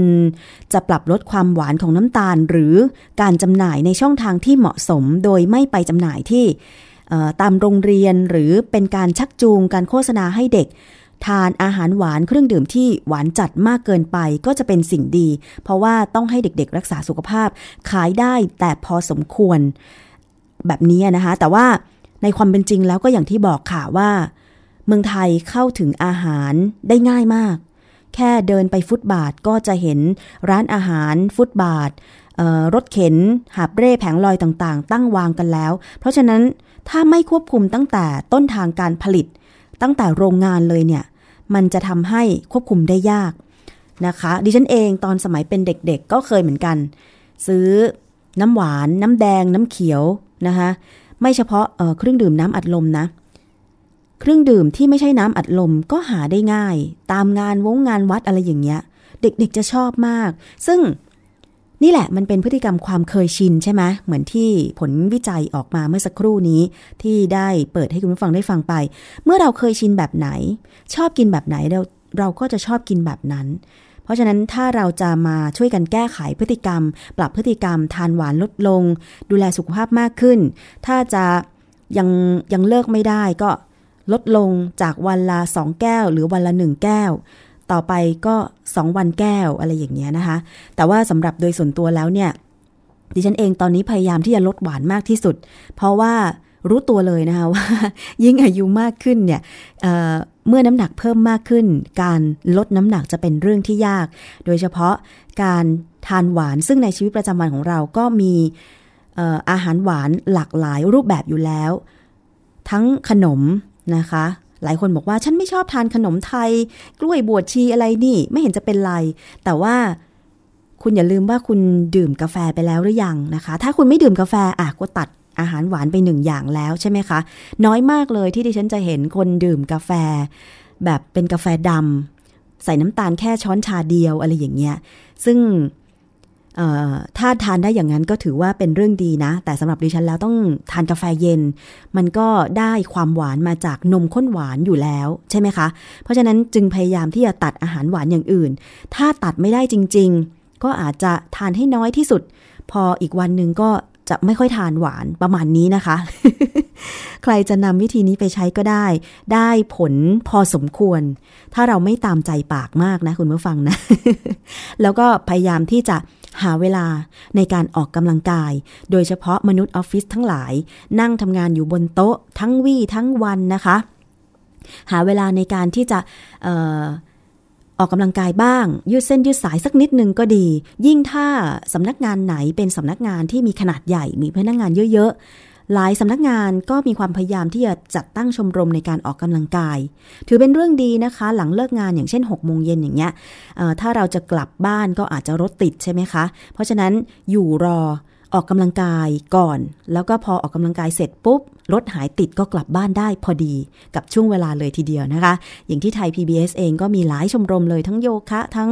จะปรับลดความหวานของน้ำตาล หรือการจำหน่ายในช่องทางที่เหมาะสม โดยไม่ไปจำหน่ายที่ตามโรงเรียนหรือเป็นการชักจูงการโฆษณาให้เด็ก ทานอาหารหวานเครื่องดื่มที่หวานจัดมากเกินไปก็จะเป็นสิ่งดี เพราะว่าต้องให้เด็กๆ รักษาสุขภาพ ขายได้แต่พอสมควรแบบนี้นะคะ แต่ว่าในความเป็นจริงแล้วก็อย่างที่บอกค่ะว่า เมืองไทยเข้าถึงอาหารได้ง่ายมาก แค่เดินไปฟุตบาทก็จะเห็นร้านอาหารฟุตบาทรถเข็นหาบเร่แผงลอยต่างๆ ตั้งวางกันแล้ว เพราะฉะนั้นถ้าไม่ควบคุมตั้งแต่ต้นทางการผลิต ตั้งแต่โรงงานเลยเนี่ย มันจะทำให้ควบคุมได้ยากนะคะ ดิฉันเองตอนสมัยเป็นเด็กๆ ก็เคยเหมือนกัน ซื้อน้ำหวาน น้ำแดง น้ำเขียวนะคะ ไม่เฉพาะเครื่องดื่มน้ำอัดลมนะ เครื่องดื่มที่ไม่ใช่น้ำอัดลมก็หาได้ง่าย ตามงานวงงานวัดอะไรอย่างเงี้ย เด็กๆจะชอบมาก ซึ่งนี่แหละมันเป็นพฤติกรรมความเคยชินใช่ไหมเหมือนที่ผลวิจัยออกมาเมื่อสักครู่นี้ ที่ได้เปิดให้คุณผู้ฟังได้ฟังไป เมื่อเราเคยชินแบบไหน ชอบกินแบบไหนเราเราก็จะชอบกินแบบนั้น เพราะฉะนั้นถ้าเราจะมาช่วยกันแก้ไขพฤติกรรม ปรับพฤติกรรม ทานหวานลดลง ดูแลสุขภาพมากขึ้น ถ้าจะยังยังเลิกไม่ได้ก็ ลดลงจากวันละสองแก้ว หรือวันละหนึ่งแก้ว ต่อไปก็สองวันแก้วอะไรอย่างเงี้ยนะคะ แต่ว่าสำหรับโดยส่วนตัวแล้วเนี่ยดิฉันเองตอนนี้พยายามที่จะลดหวานมากที่สุด เพราะว่ารู้ตัวเลยนะคะว่า ยิ่งอายุมากขึ้นเนี่ยเเมื่อน้ำหนักเพิ่มมากขึ้น การลดน้ำหนักจะเป็นเรื่องที่ยาก โดยเฉพาะการทานหวานซึ่งในชีวิตประจำวันของเราก็มีอาหารหวานหลากหลายรูปแบบอยู่แล้ว ทั้งขนม นะคะ หลายคนบอกว่าฉันไม่ชอบทานขนมไทย กล้วยบวชชีอะไรนี่ ไม่เห็นจะเป็นไร แต่ว่าคุณอย่าลืมว่าคุณดื่มกาแฟไปแล้วหรือยังนะคะ ถ้าคุณไม่ดื่มกาแฟอะก็ตัดอาหารหวานไปหนึ่งอย่างแล้วใช่ไหมคะ น้อยมากเลยที่ดิฉันจะเห็นคนดื่มกาแฟ แบบเป็นกาแฟดำใส่น้ำตาลแค่ช้อนชาเดียวอะไรอย่างเงี้ย ซึ่ง ถ้าทานได้อย่างนั้นก็ถือว่าเป็นเรื่องดีนะ แต่สำหรับดิฉันแล้วต้องทานกาแฟเย็น มันก็ได้ความหวานมาจากนมข้นหวานอยู่แล้วใช่ไหมคะ เพราะฉะนั้นจึงพยายามที่จะตัดอาหารหวานอย่างอื่น ถ้าตัดไม่ได้จริง ๆ ก็อาจจะทานให้น้อยที่สุด พออีกวันหนึ่งก็จะไม่ค่อยทานหวานประมาณนี้นะคะ ใครจะนำวิธีนี้ไปใช้ก็ได้ ได้ผลพอสมควร ถ้าเราไม่ตามใจปากมากนะ คุณผู้ฟังนะ แล้วก็พยายามที่จะ หาเวลาในการออกกำลังกาย โดยเฉพาะมนุษย์ออฟฟิศทั้งหลาย นั่งทำงานอยู่บนโต๊ะ ทั้งวี่ทั้งวันนะคะ หาเวลาในการที่จะออกกำลังกายบ้าง ยืดเส้นยืดสายสักนิดนึงก็ดี ยิ่งถ้าสำนักงานไหนเป็นสำนักงานที่มีขนาดใหญ่มีพนักงานเยอะ หลายสำนักงานก็มีความพยายามที่จะจัดตั้งชมรมในการออกกำลังกาย ถือเป็นเรื่องดีนะคะ หลังเลิกงานอย่างเช่น6โมงเย็นอย่างเงี้ยถ้าเราจะกลับบ้านก็อาจจะรถติดใช่ไหมคะ เพราะฉะนั้นอยู่รอออกกำลังกายก่อน แล้วก็พอออกกำลังกายเสร็จปุ๊บรถหายติดก็กลับบ้านได้พอดีกับช่วงเวลาเลยทีเดียวนะคะ อย่างที่ไทย PBS เองก็มีหลายชมรมเลยทั้งโยคะทั้ง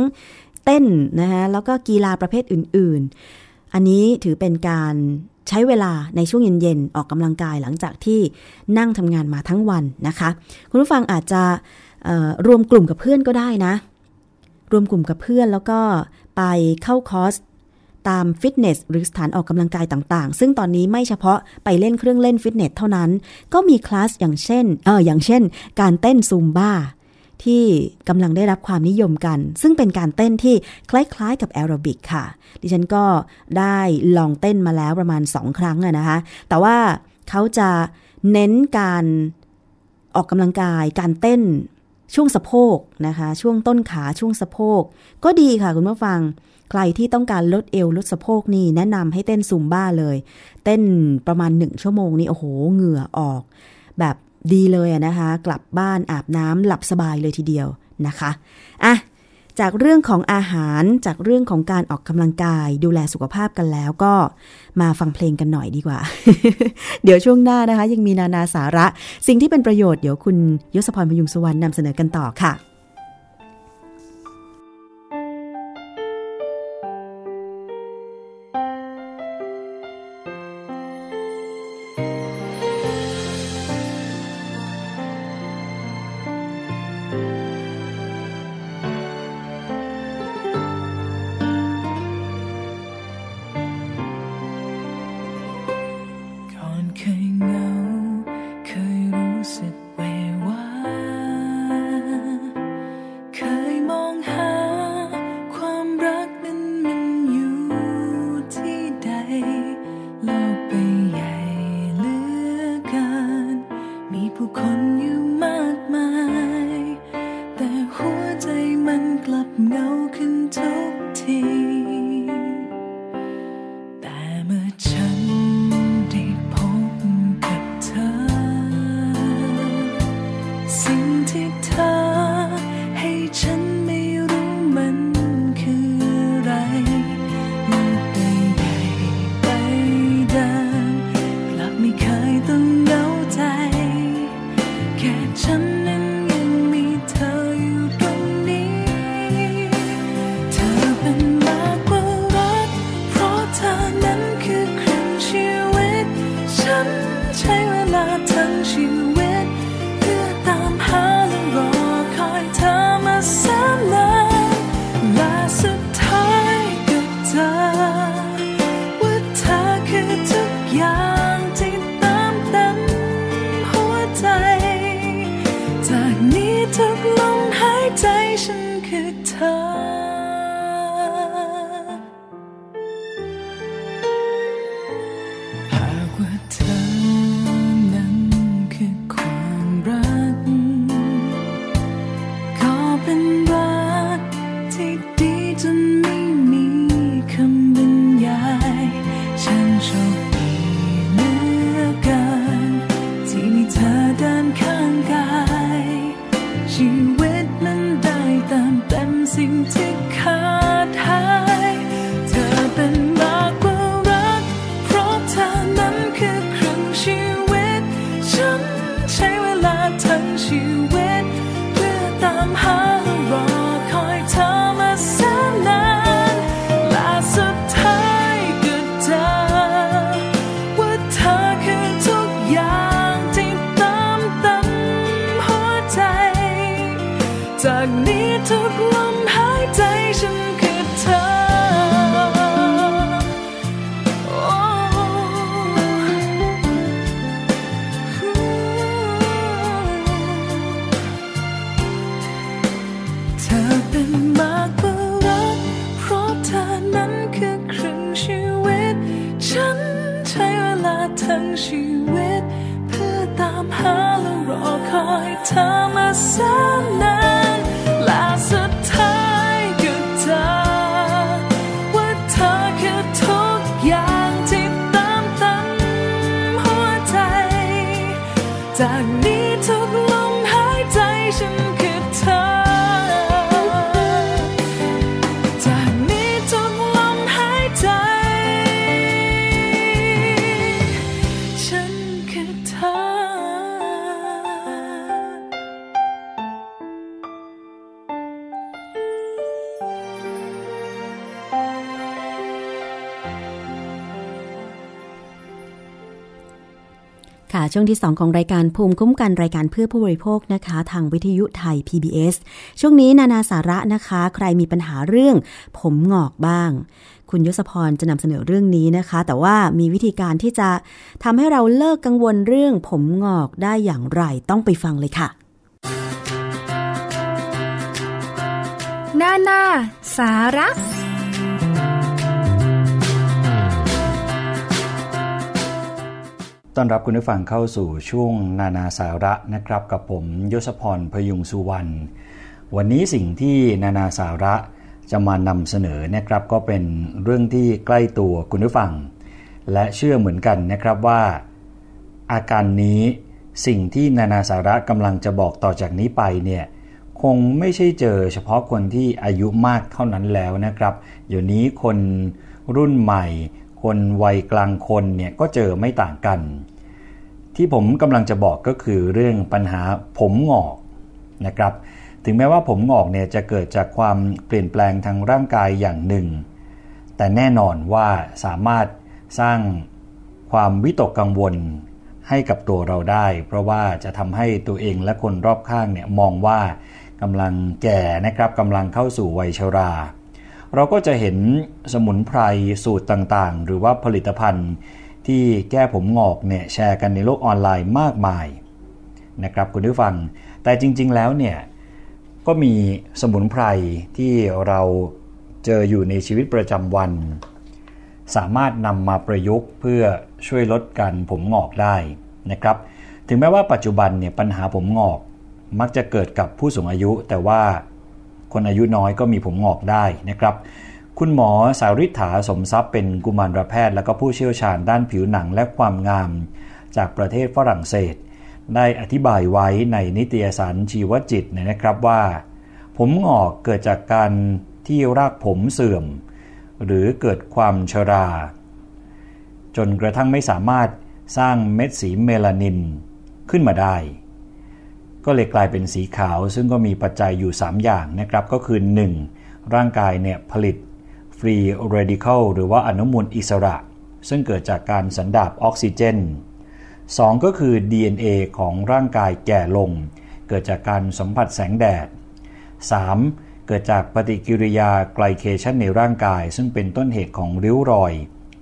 เต้นนะคะแล้วก็กีฬาประเภทอื่น ๆ อันนี้ถือเป็นการ ใช้เวลาในช่วงเย็นๆ ออกกำลังกายหลังจากที่นั่งทำงานมาทั้งวันนะคะ คุณผู้ฟังอาจจะรวมกลุ่มกับเพื่อนก็ได้นะ รวมกลุ่มกับเพื่อนแล้วก็ไปเข้าคอร์สตามฟิตเนสหรือสถานออกกำลังกายต่างๆ ซึ่งตอนนี้ไม่เฉพาะไปเล่นเครื่องเล่นฟิตเนสเท่านั้น ก็มีคลาสอย่างเช่น เอออย่างเช่น การเต้นซูมบ้า ที่กำลังได้รับความนิยมกัน ซึ่งเป็นการเต้นที่คล้ายๆกับแอโรบิกค่ะ ดิฉันก็ได้ลองเต้นมาแล้วประมาณ 2 ครั้งนะคะ แต่ว่าเขาจะเน้นการออกกำลังกาย การเต้นช่วงสะโพกนะคะ ช่วงต้นขาช่วงสะโพก ก็ดีค่ะคุณผู้ฟัง ใครที่ต้องการลดเอวลดสะโพกนี่แนะนำให้เต้นซุมบ้าเลย เต้นประมาณหนึ่งชั่วโมงนี่โอ้โหเหงื่อออก แบบ ดีเลยนะคะ กลับบ้านอาบน้ำหลับสบายเลยทีเดียวนะคะอะจากเรื่องของอาหารจากเรื่องของการออกกำลังกายดูแลสุขภาพกันแล้วก็มาฟังเพลงกันหน่อยดีกว่า เดี๋ยวช่วงหน้านะคะ ยังมีนานาสาระ สิ่งที่เป็นประโยชน์เดี๋ยวคุณยศพรพยุงสุวรรณนำเสนอกันต่อค่ะ จา ช่วงที่ 2 ของรายการภูมิคุ้มกันรายการเพื่อผู้บริโภคนะคะ ทางวิทยุไทย PBS ช่วงนี้นานาสาระนะคะ ใครมีปัญหาเรื่องผมงอกบ้าง คุณยศพรจะนำเสนอเรื่องนี้นะคะ แต่ว่ามีวิธีการที่จะทำให้เราเลิกกังวลเรื่องผมงอกได้อย่างไรต้องไปฟังเลยค่ะนานาสาระ ต้อนรับคุณผู้ฟังเข้าสู่ช่วงนานาสาระนะครับ กับผมยศพรพยุงสุวรรณวันนี้สิ่งที่นานาสาระจะมานำเสนอนะครับ ก็เป็นเรื่องที่ใกล้ตัวคุณผู้ฟัง และเชื่อเหมือนกันนะครับว่า อาการนี้สิ่งที่นานาสาระกำลังจะบอกต่อจากนี้ไปเนี่ยคงไม่ใช่เจอเฉพาะคนที่อายุมากเท่านั้นแล้วนะครับ เดี๋ยวนี้คนรุ่นใหม่ คนวัยกลางคนเนี่ยก็เจอไม่ต่างกัน ที่ผมกำลังจะบอกก็คือเรื่องปัญหาผมงอกนะครับ ถึงแม้ว่าผมงอกเนี่ยจะเกิดจากความเปลี่ยนแปลงทางร่างกายอย่างหนึ่ง แต่แน่นอนว่าสามารถสร้างความวิตกกังวลให้กับตัวเราได้ เพราะว่าจะทำให้ตัวเองและคนรอบข้างเนี่ยมองว่ากำลังแก่นะครับกำลังเข้าสู่วัยชรา เราก็จะเห็นสมุนไพรสูตรต่างๆ หรือว่าผลิตภัณฑ์ที่แก้ผมงอกเนี่ยแชร์กันในโลกออนไลน์มากมายนะครับคุณผู้ฟัง แต่จริง ๆ แล้วเนี่ยก็มีสมุนไพรที่เราเจออยู่ในชีวิตประจำวัน สามารถนำมาประยุกต์เพื่อช่วยลดการผมงอกได้นะครับ ถึงแม้ว่าปัจจุบันเนี่ยปัญหาผมงอกมักจะเกิดกับผู้สูงอายุ แต่ว่า คนอายุน้อยก็มีผมงอกได้นะครับคุณหมอสาริษฐาสมทรัพย์เป็นกุมารแพทย์ และก็ผู้เชี่ยวชาญด้านผิวหนังและความงาม จากประเทศฝรั่งเศส ได้อธิบายไว้ในนิตยสารชีวจิตนะครับว่า ผมงอกเกิดจากการที่รากผมเสื่อม หรือเกิดความชรา จนกระทั่งไม่สามารถสร้างเม็ดสีเมลานินขึ้นมาได้ ก็เลยกลายเป็นสีขาว ซึ่งก็มีปัจจัยอยู่ 3 อย่างนะครับ ก็คือ 1. ร่างกายเนี่ยผลิตฟรีเรดิคอลหรือว่าอนุมูลอิสระ ซึ่งเกิดจากการสันดาบออกซิเจน 2. ก็คือ DNA ของร่างกายแก่ลง เกิดจากการสัมผัสแสงแดด 3. เกิดจากปฏิกิริยาไกลเคชันในร่างกาย ซึ่งเป็นต้นเหตุของริ้วรอย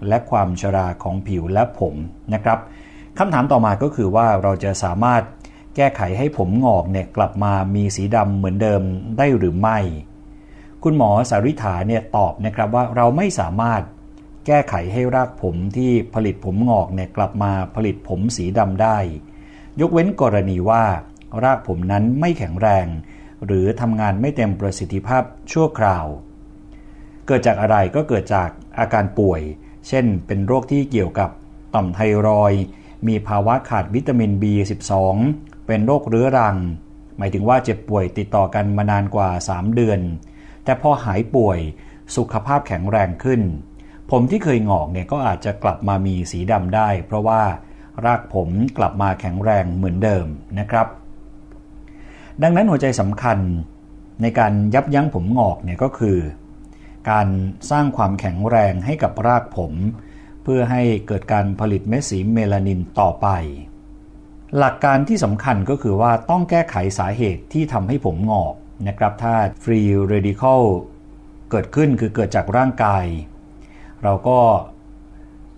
และความชราของผิวและผมนะครับคำถามต่อมาก็คือว่าเราจะสามารถ แก้ไขให้ผมงอกเนี่ยกลับมามีสีดำเหมือนเดิมได้หรือไม่ คุณหมอสาริฐาเนี่ยตอบนะครับว่าเราไม่สามารถแก้ไขให้รากผมที่ผลิตผมงอกเนี่ยกลับมาผลิตผมสีดำได้ ยกเว้นกรณีว่า รากผมนั้นไม่แข็งแรง หรือทำงานไม่เต็มประสิทธิภาพชั่วคราว เกิดจากอะไรก็เกิดจากอาการป่วย เช่นเป็นโรคที่เกี่ยวกับต่อมไทรอยมีภาวะขาดวิตามิน B12 เป็นโรคเรื้อรัง หมายถึงว่าเจ็บป่วยติดต่อกันมานานกว่า 3 เดือน แต่พอหายป่วยสุขภาพแข็งแรงขึ้น ผมที่เคยงอกเนี่ยก็อาจจะกลับมามีสีดำได้ เพราะว่ารากผมกลับมาแข็งแรงเหมือนเดิมนะครับ ดังนั้นหัวใจสำคัญในการยับยั้งผมงอกเนี่ยก็คือ การสร้างความแข็งแรงให้กับรากผม เพื่อให้เกิดการผลิตเม็ดสีเมลานินต่อไป หลักการที่สำคัญก็คือว่าต้องแก้ไขสาเหตุที่ทำให้ผมงอกนะครับถ้าฟรีเรดิคอลเกิดขึ้นคือเกิดจากร่างกาย เราก็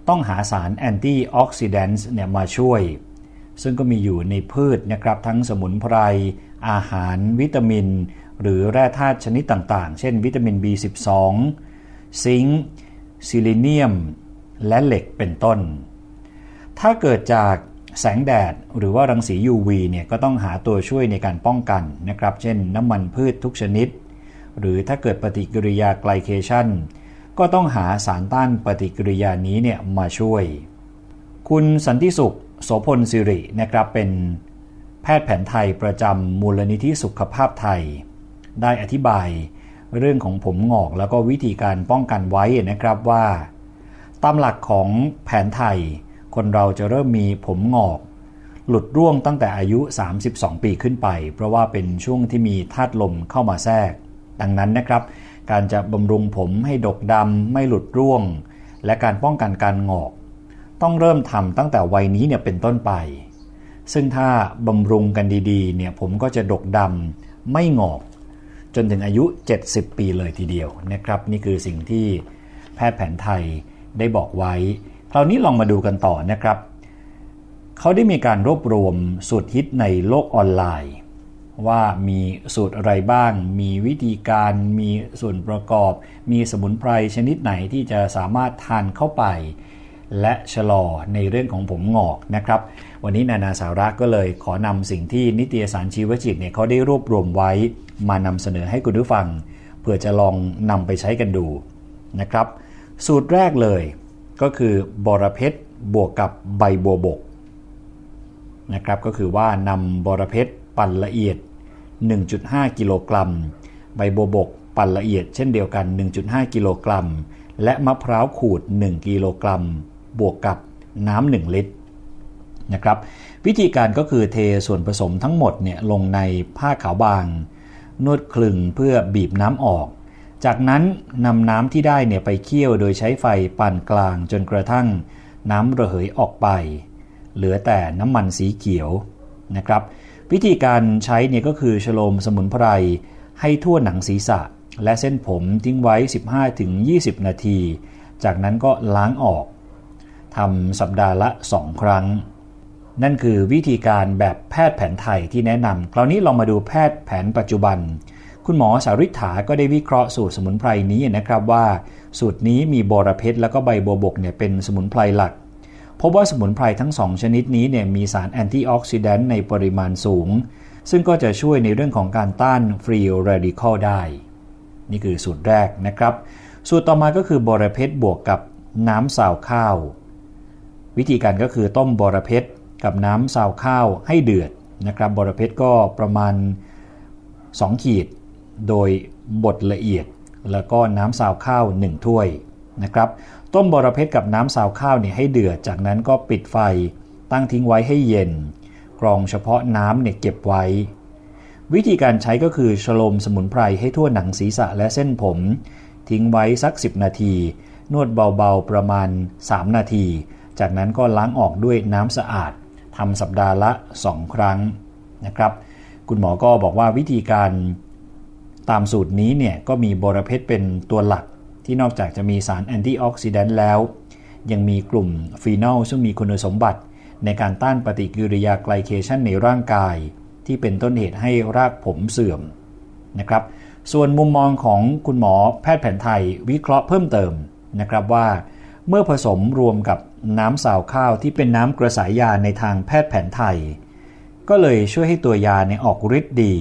ต้องหาสารแอนตี้ออกซิแดนต์เนี่ยมาช่วย ซึ่งก็มีอยู่ในพืชนะครับทั้งสมุนไพร อาหารวิตามิน หรือแร่ธาตุชนิดต่างๆ เช่นวิตามิน B12 ซิงค์ซิลิเนียม และเหล็กเป็นต้น ถ้าเกิดจาก แสงแดดหรือว่ารังสี UV เนี่ยก็ต้องหาตัวช่วยในการป้องกันนะครับ เช่นน้ำมันพืชทุกชนิด หรือถ้าเกิดปฏิกิริยาไกลเคชันก็ต้องหาสารต้านปฏิกิริยานี้เนี่ยมาช่วย คุณสันติสุข โสพลสิรินะครับเป็นแพทย์แผนไทยประจำมูลนิธิสุขภาพไทย ได้อธิบายเรื่องของผมงอกแล้วก็วิธีการป้องกันไว้นะครับว่า ตามหลักของแผนไทย คนเราจะเริ่มมีผมงอก หลุดร่วงตั้งแต่อายุ 32 ปีขึ้นไป เพราะว่าเป็นช่วงที่มีธาตุลมเข้ามาแทรก ดังนั้นนะครับ การจะบำรุงผมให้ดกดำไม่หลุดร่วง และการป้องกันการงอก ต้องเริ่มทำตั้งแต่วัยนี้เนี่ยเป็นต้นไป ซึ่งถ้าบำรุงกันดีๆเนี่ยผมก็จะดกดำไม่งอกจนถึงอายุ 70 ปีเลยทีเดียวนะครับ นี่คือสิ่งที่แพทย์แผนไทยได้บอกไว้ ราวนี้ลองมาดูกันต่อนะครับ เขาได้มีการรวบรวมสูตรฮิตในโลกออนไลน์ ว่ามีสูตรอะไรบ้าง มีวิธีการ มีส่วนประกอบ มีสมุนไพรชนิดไหนที่จะสามารถทานเข้าไป และชะลอในเรื่องของผมงอกนะครับ วันนี้นานาสาระก็เลยขอนำสิ่งที่นิตยสารชีวจิตเนี่ยเขาได้รวบรวมไว้มานำเสนอให้คุณผู้ฟัง เพื่อจะลองนำไปใช้กันดูนะครับ สูตรแรกเลย ก็คือบอระเพชรบวกกับใบบัวบกนะครับก็คือว่านำบอระเพชรปั่นละเอียด 1.5 กิโลกรัม ใบบัวบกปั่นละเอียดเช่นเดียวกัน 1.5 กิโลกรัม และมะพร้าวขูด 1 กิโลกรัม บวกกับน้ำ1ลิตรนะครับวิธีการก็คือเทส่วนผสมทั้งหมดเนี่ยลงในผ้าขาวบาง นวดคลึงเพื่อบีบน้ำออก จากนั้นนำน้ำที่ได้เนี่ยไปเคี่ยวโดยใช้ไฟปานกลางจนกระทั่ง น้ำระเหยออกไป เหลือแต่น้ำมันสีเขียวนะครับ วิธีการใช้เนี่ยก็คือฉโลมสมุนไพรให้ทั่วหนังศีรษะ และเส้นผมทิ้งไว้ 15-20 นาที จากนั้นก็ล้างออกทำสัปดาห์ละ 2 ครั้ง นั่นคือวิธีการแบบแพทย์แผนไทยที่แนะนำคราวนี้ลองมาดูแพทย์แผนปัจจุบัน คุณหมอสาริษฐาก็ได้วิเคราะห์สูตรสมุนไพรนี้นะครับว่า สูตรนี้มีบอระเพ็ดแล้วก็ใบบัวบกเนี่ยเป็นสมุนไพรหลักพบว่าสมุนไพรทั้ง 2 ชนิดนี้เนี่ยมีสาร antioxidant ในปริมาณสูง ซึ่งก็จะช่วยในเรื่องของการต้าน free radical ได้ นี่คือสูตรแรกนะครับ สูตรต่อมาก็คือบอระเพ็ดบวกกับน้ำซาวข้าว วิธีการก็คือต้มบอระเพ็ดกับน้ำซาวข้าวให้เดือดนะครับบอระเพ็ดก็ประมาณ 2 ขีด โดยบดละเอียดแล้วก็น้ำสาวข้าว 1 ถ้วยนะครับ ต้มบอระเพ็ดกับน้ำสาวข้าวเนี่ยให้เดือด จากนั้นก็ปิดไฟตั้งทิ้งไว้ให้เย็น กรองเฉพาะน้ำเนี่ยเก็บไว้ วิธีการใช้ก็คือฉโลมสมุนไพรให้ทั่วหนังศีรษะและเส้นผม ทิ้งไว้สัก 10 นาที นวดเบาๆประมาณ 3 นาที จากนั้นก็ล้างออกด้วยน้ำสะอาดทำสัปดาห์ละ 2 ครั้งนะครับ คุณหมอก็บอกว่าวิธีการ ตามสูตรนี้เนี่ยก็มีบรเพชรเป็นตัวหลัก ที่นอกจากจะมีสารแอนตี้ออกซิแดนต์แล้ว ยังมีกลุ่มฟีนอลซึ่งมีคุณสมบัติ ในการต้านปฏิกิริยาไกลเคชันในร่างกาย ที่เป็นต้นเหตุให้รากผมเสื่อมนะครับส่วนมุมมองของคุณหมอแพทย์แผนไทยวิเคราะห์เพิ่มเติมนะครับว่าเมื่อผสมรวมกับน้ำสาวข้าวที่เป็นน้ำกระสายยาในทางแพทย์แผนไทย ก็เลยช่วยให้ตัวยาในออกฤทธิ์ดี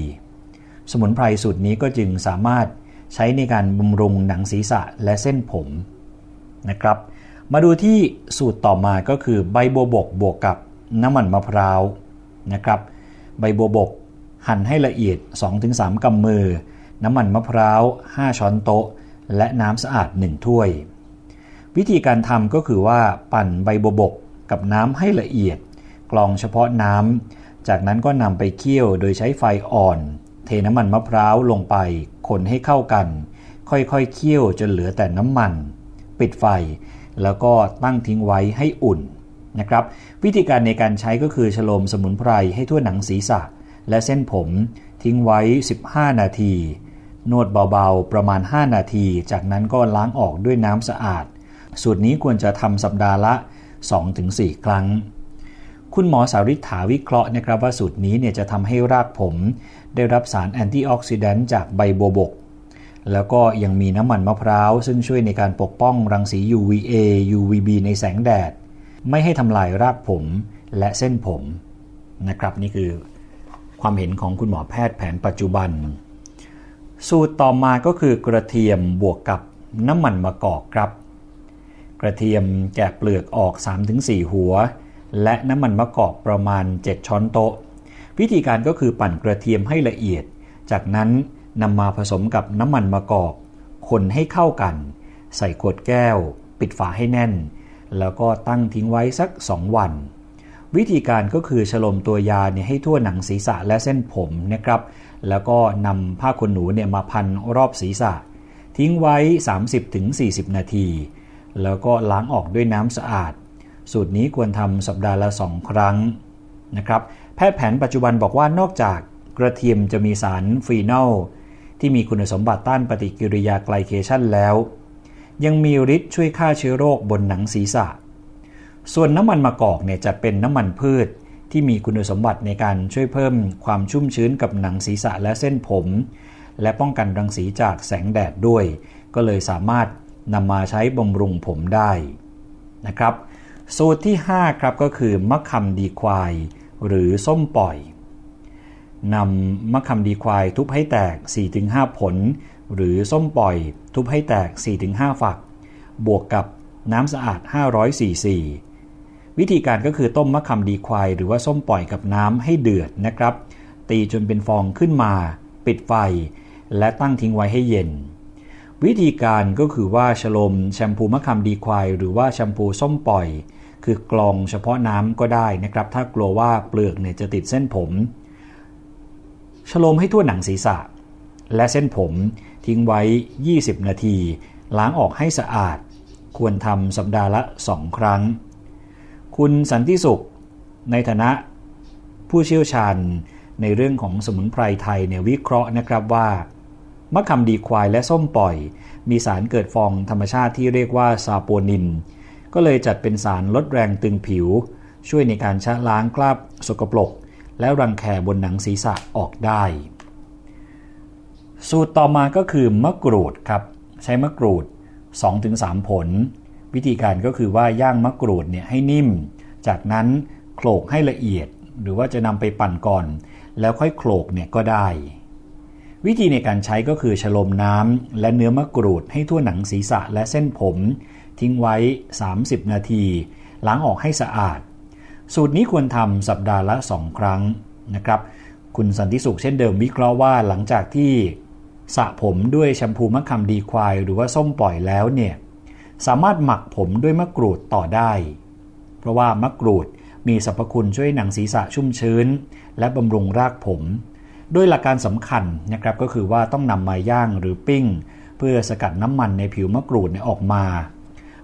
สมุนไพรสูตรนี้ก็จึงสามารถใช้ในการบำรุงหนังศีรษะและเส้นผมนะครับ มาดูที่สูตรต่อมาก็คือใบบัวบกบวกกับน้ำมันมะพร้าวนะครับ ใบบัวบกหั่นให้ละเอียด 2-3 กำมือ น้ำมันมะพร้าว 5 ช้อนโต๊ะ และน้ำสะอาด 1 ถ้วย วิธีการทำก็คือว่าปั่นใบบัวบกกับน้ำให้ละเอียด กรองเฉพาะน้ำ จากนั้นก็นำไปเคี่ยวโดยใช้ไฟอ่อน เทน้ำมันมะพร้าวลงไปคนให้เข้ากัน ค่อยๆเคี่ยวจนเหลือแต่น้ำมัน ปิดไฟ แล้วก็ตั้งทิ้งไว้ให้อุ่นนะครับวิธีการในการใช้ก็คือฉลมสมุนไพรให้ทั่วหนังศีรษะ และเส้นผมทิ้งไว้ 15 นาที นวดเบาๆ ประมาณ 5 นาที จากนั้นก็ล้างออกด้วยน้ำสะอาด สูตรนี้ควรจะทำสัปดาห์ละ 2-4 ครั้ง คุณหมอสาริษฐาวิเคราะห์นะครับว่าสูตรนี้เนี่ยจะทำให้รากผม ได้รับสารแอนตี้ออกซิแดนต์จากใบบัวบก แล้วก็ยังมีน้ำมันมะพร้าว ซึ่งช่วยในการปกป้องรังสี UVA UVB ในแสงแดด ไม่ให้ทำลายรากผมและเส้นผมนะครับนี่คือความเห็นของคุณหมอแพทย์แผนปัจจุบัน สูตรต่อมาก็คือกระเทียมบวกกับน้ำมันมะกอกครับ กระเทียมแกะเปลือกออก 3-4 หัว และน้ำมันมะกอกประมาณ 7 ช้อนโต๊ะ วิธีการก็คือปั่นกระเทียมให้ละเอียด จากนั้นนำมาผสมกับน้ำมันมะกอก คนให้เข้ากัน ใส่ขวดแก้ว ปิดฝาให้แน่น แล้วก็ตั้งทิ้งไว้สัก 2 วัน วิธีการก็คือฉลมตัวยาเนี่ยให้ทั่วหนังศีรษะและเส้นผมนะครับ แล้วก็นำผ้าขนหนูเนี่ยมาพันรอบศีรษะ ทิ้งไว้ 30-40 นาที แล้วก็ล้างออกด้วยน้ำสะอาด สูตรนี้ควรทำสัปดาห์ละ 2 ครั้งนะครับ แพทย์แผนปัจจุบันบอกว่านอกจากกระเทียมจะมีสารฟีนอลที่มีคุณสมบัติต้านปฏิกิริยาไกลเคชันแล้ว ยังมีฤทธิ์ช่วยฆ่าเชื้อโรคบนหนังศีรษะ ส่วนน้ำมันมะกอกเนี่ยจะเป็นน้ำมันพืชที่มีคุณสมบัติในการช่วยเพิ่มความชุ่มชื้นกับหนังศีรษะและเส้นผม และป้องกันรังสีจากแสงแดดด้วย ก็เลยสามารถนำมาใช้บำรุงผมได้นะครับ สูตรที่ 5 ครับก็คือมะขามดีควาย หรือส้มปล่อยนำมะขามดีควายทุบให้แตก 4-5 ผล หรือส้มปล่อย ทุบให้แตก 4-5 ฝัก บวกกับน้ำสะอาด 500ซีซีวิธีการก็คือต้มมะขามดีควาย หรือว่าส้มปล่อยกับน้ำให้เดือดนะครับ ตีจนเป็นฟองขึ้นมา ปิดไฟ และตั้งทิ้งไว้ให้เย็น วิธีการก็คือว่าฉลมแชมพูมะขามดีควาย หรือว่าแชมพูส้มปล่อย คือกรองเฉพาะน้ำก็ได้นะครับ ถ้ากลัวว่าเปลือกเนี่ยจะติดเส้นผมฉโลมให้ทั่วหนังศีรษะ และเส้นผมทิ้งไว้ 20 นาที ล้างออกให้สะอาด ควรทำสัปดาห์ละ 2 ครั้ง คุณสันติสุข ในฐานะผู้เชี่ยวชาญในเรื่องของสมุนไพรไทยเนี่ยวิเคราะห์นะครับว่ามะขามดีควายและส้มปล่อย มีสารเกิดฟองธรรมชาติที่เรียกว่าซาโปนิน ก็เลยจัดเป็นสารลดแรงตึงผิว ช่วยในการชะล้างคราบสกปรกและรังแคบนหนังศีรษะออกได้ สูตรต่อมาก็คือมะกรูดครับ ใช้มะกรูด 2-3 ผล วิธีการก็คือว่าย่างมะกรูดเนี่ยให้นิ่ม จากนั้นโขลกให้ละเอียด หรือว่าจะนำไปปั่นก่อน แล้วค่อยโขลกเนี่ยก็ได้ วิธีในการใช้ก็คือฉลมน้ำและเนื้อมะกรูดให้ทั่วหนังศีรษะและเส้นผม ทิ้งไว้ 30 นาที ล้างออกให้สะอาด สูตรนี้ควรทำสัปดาห์ละ 2 ครั้งนะครับ คุณสันติสุขเช่นเดิมวิเคราะห์ว่าหลังจากที่สระผมด้วยแชมพูมะขามดีควายหรือว่าส้มปล่อยแล้วเนี่ยสามารถหมักผมด้วยมะกรูดต่อได้ เพราะว่ามะกรูดมีสรรพคุณช่วยหนังศีรษะชุ่มชื้น และบำรุงรากผมโดยหลักการสำคัญนะครับก็คือว่าต้องนำมาย่างหรือปิ้ง เพื่อสกัดน้ำมันในผิวมะกรูดออกมา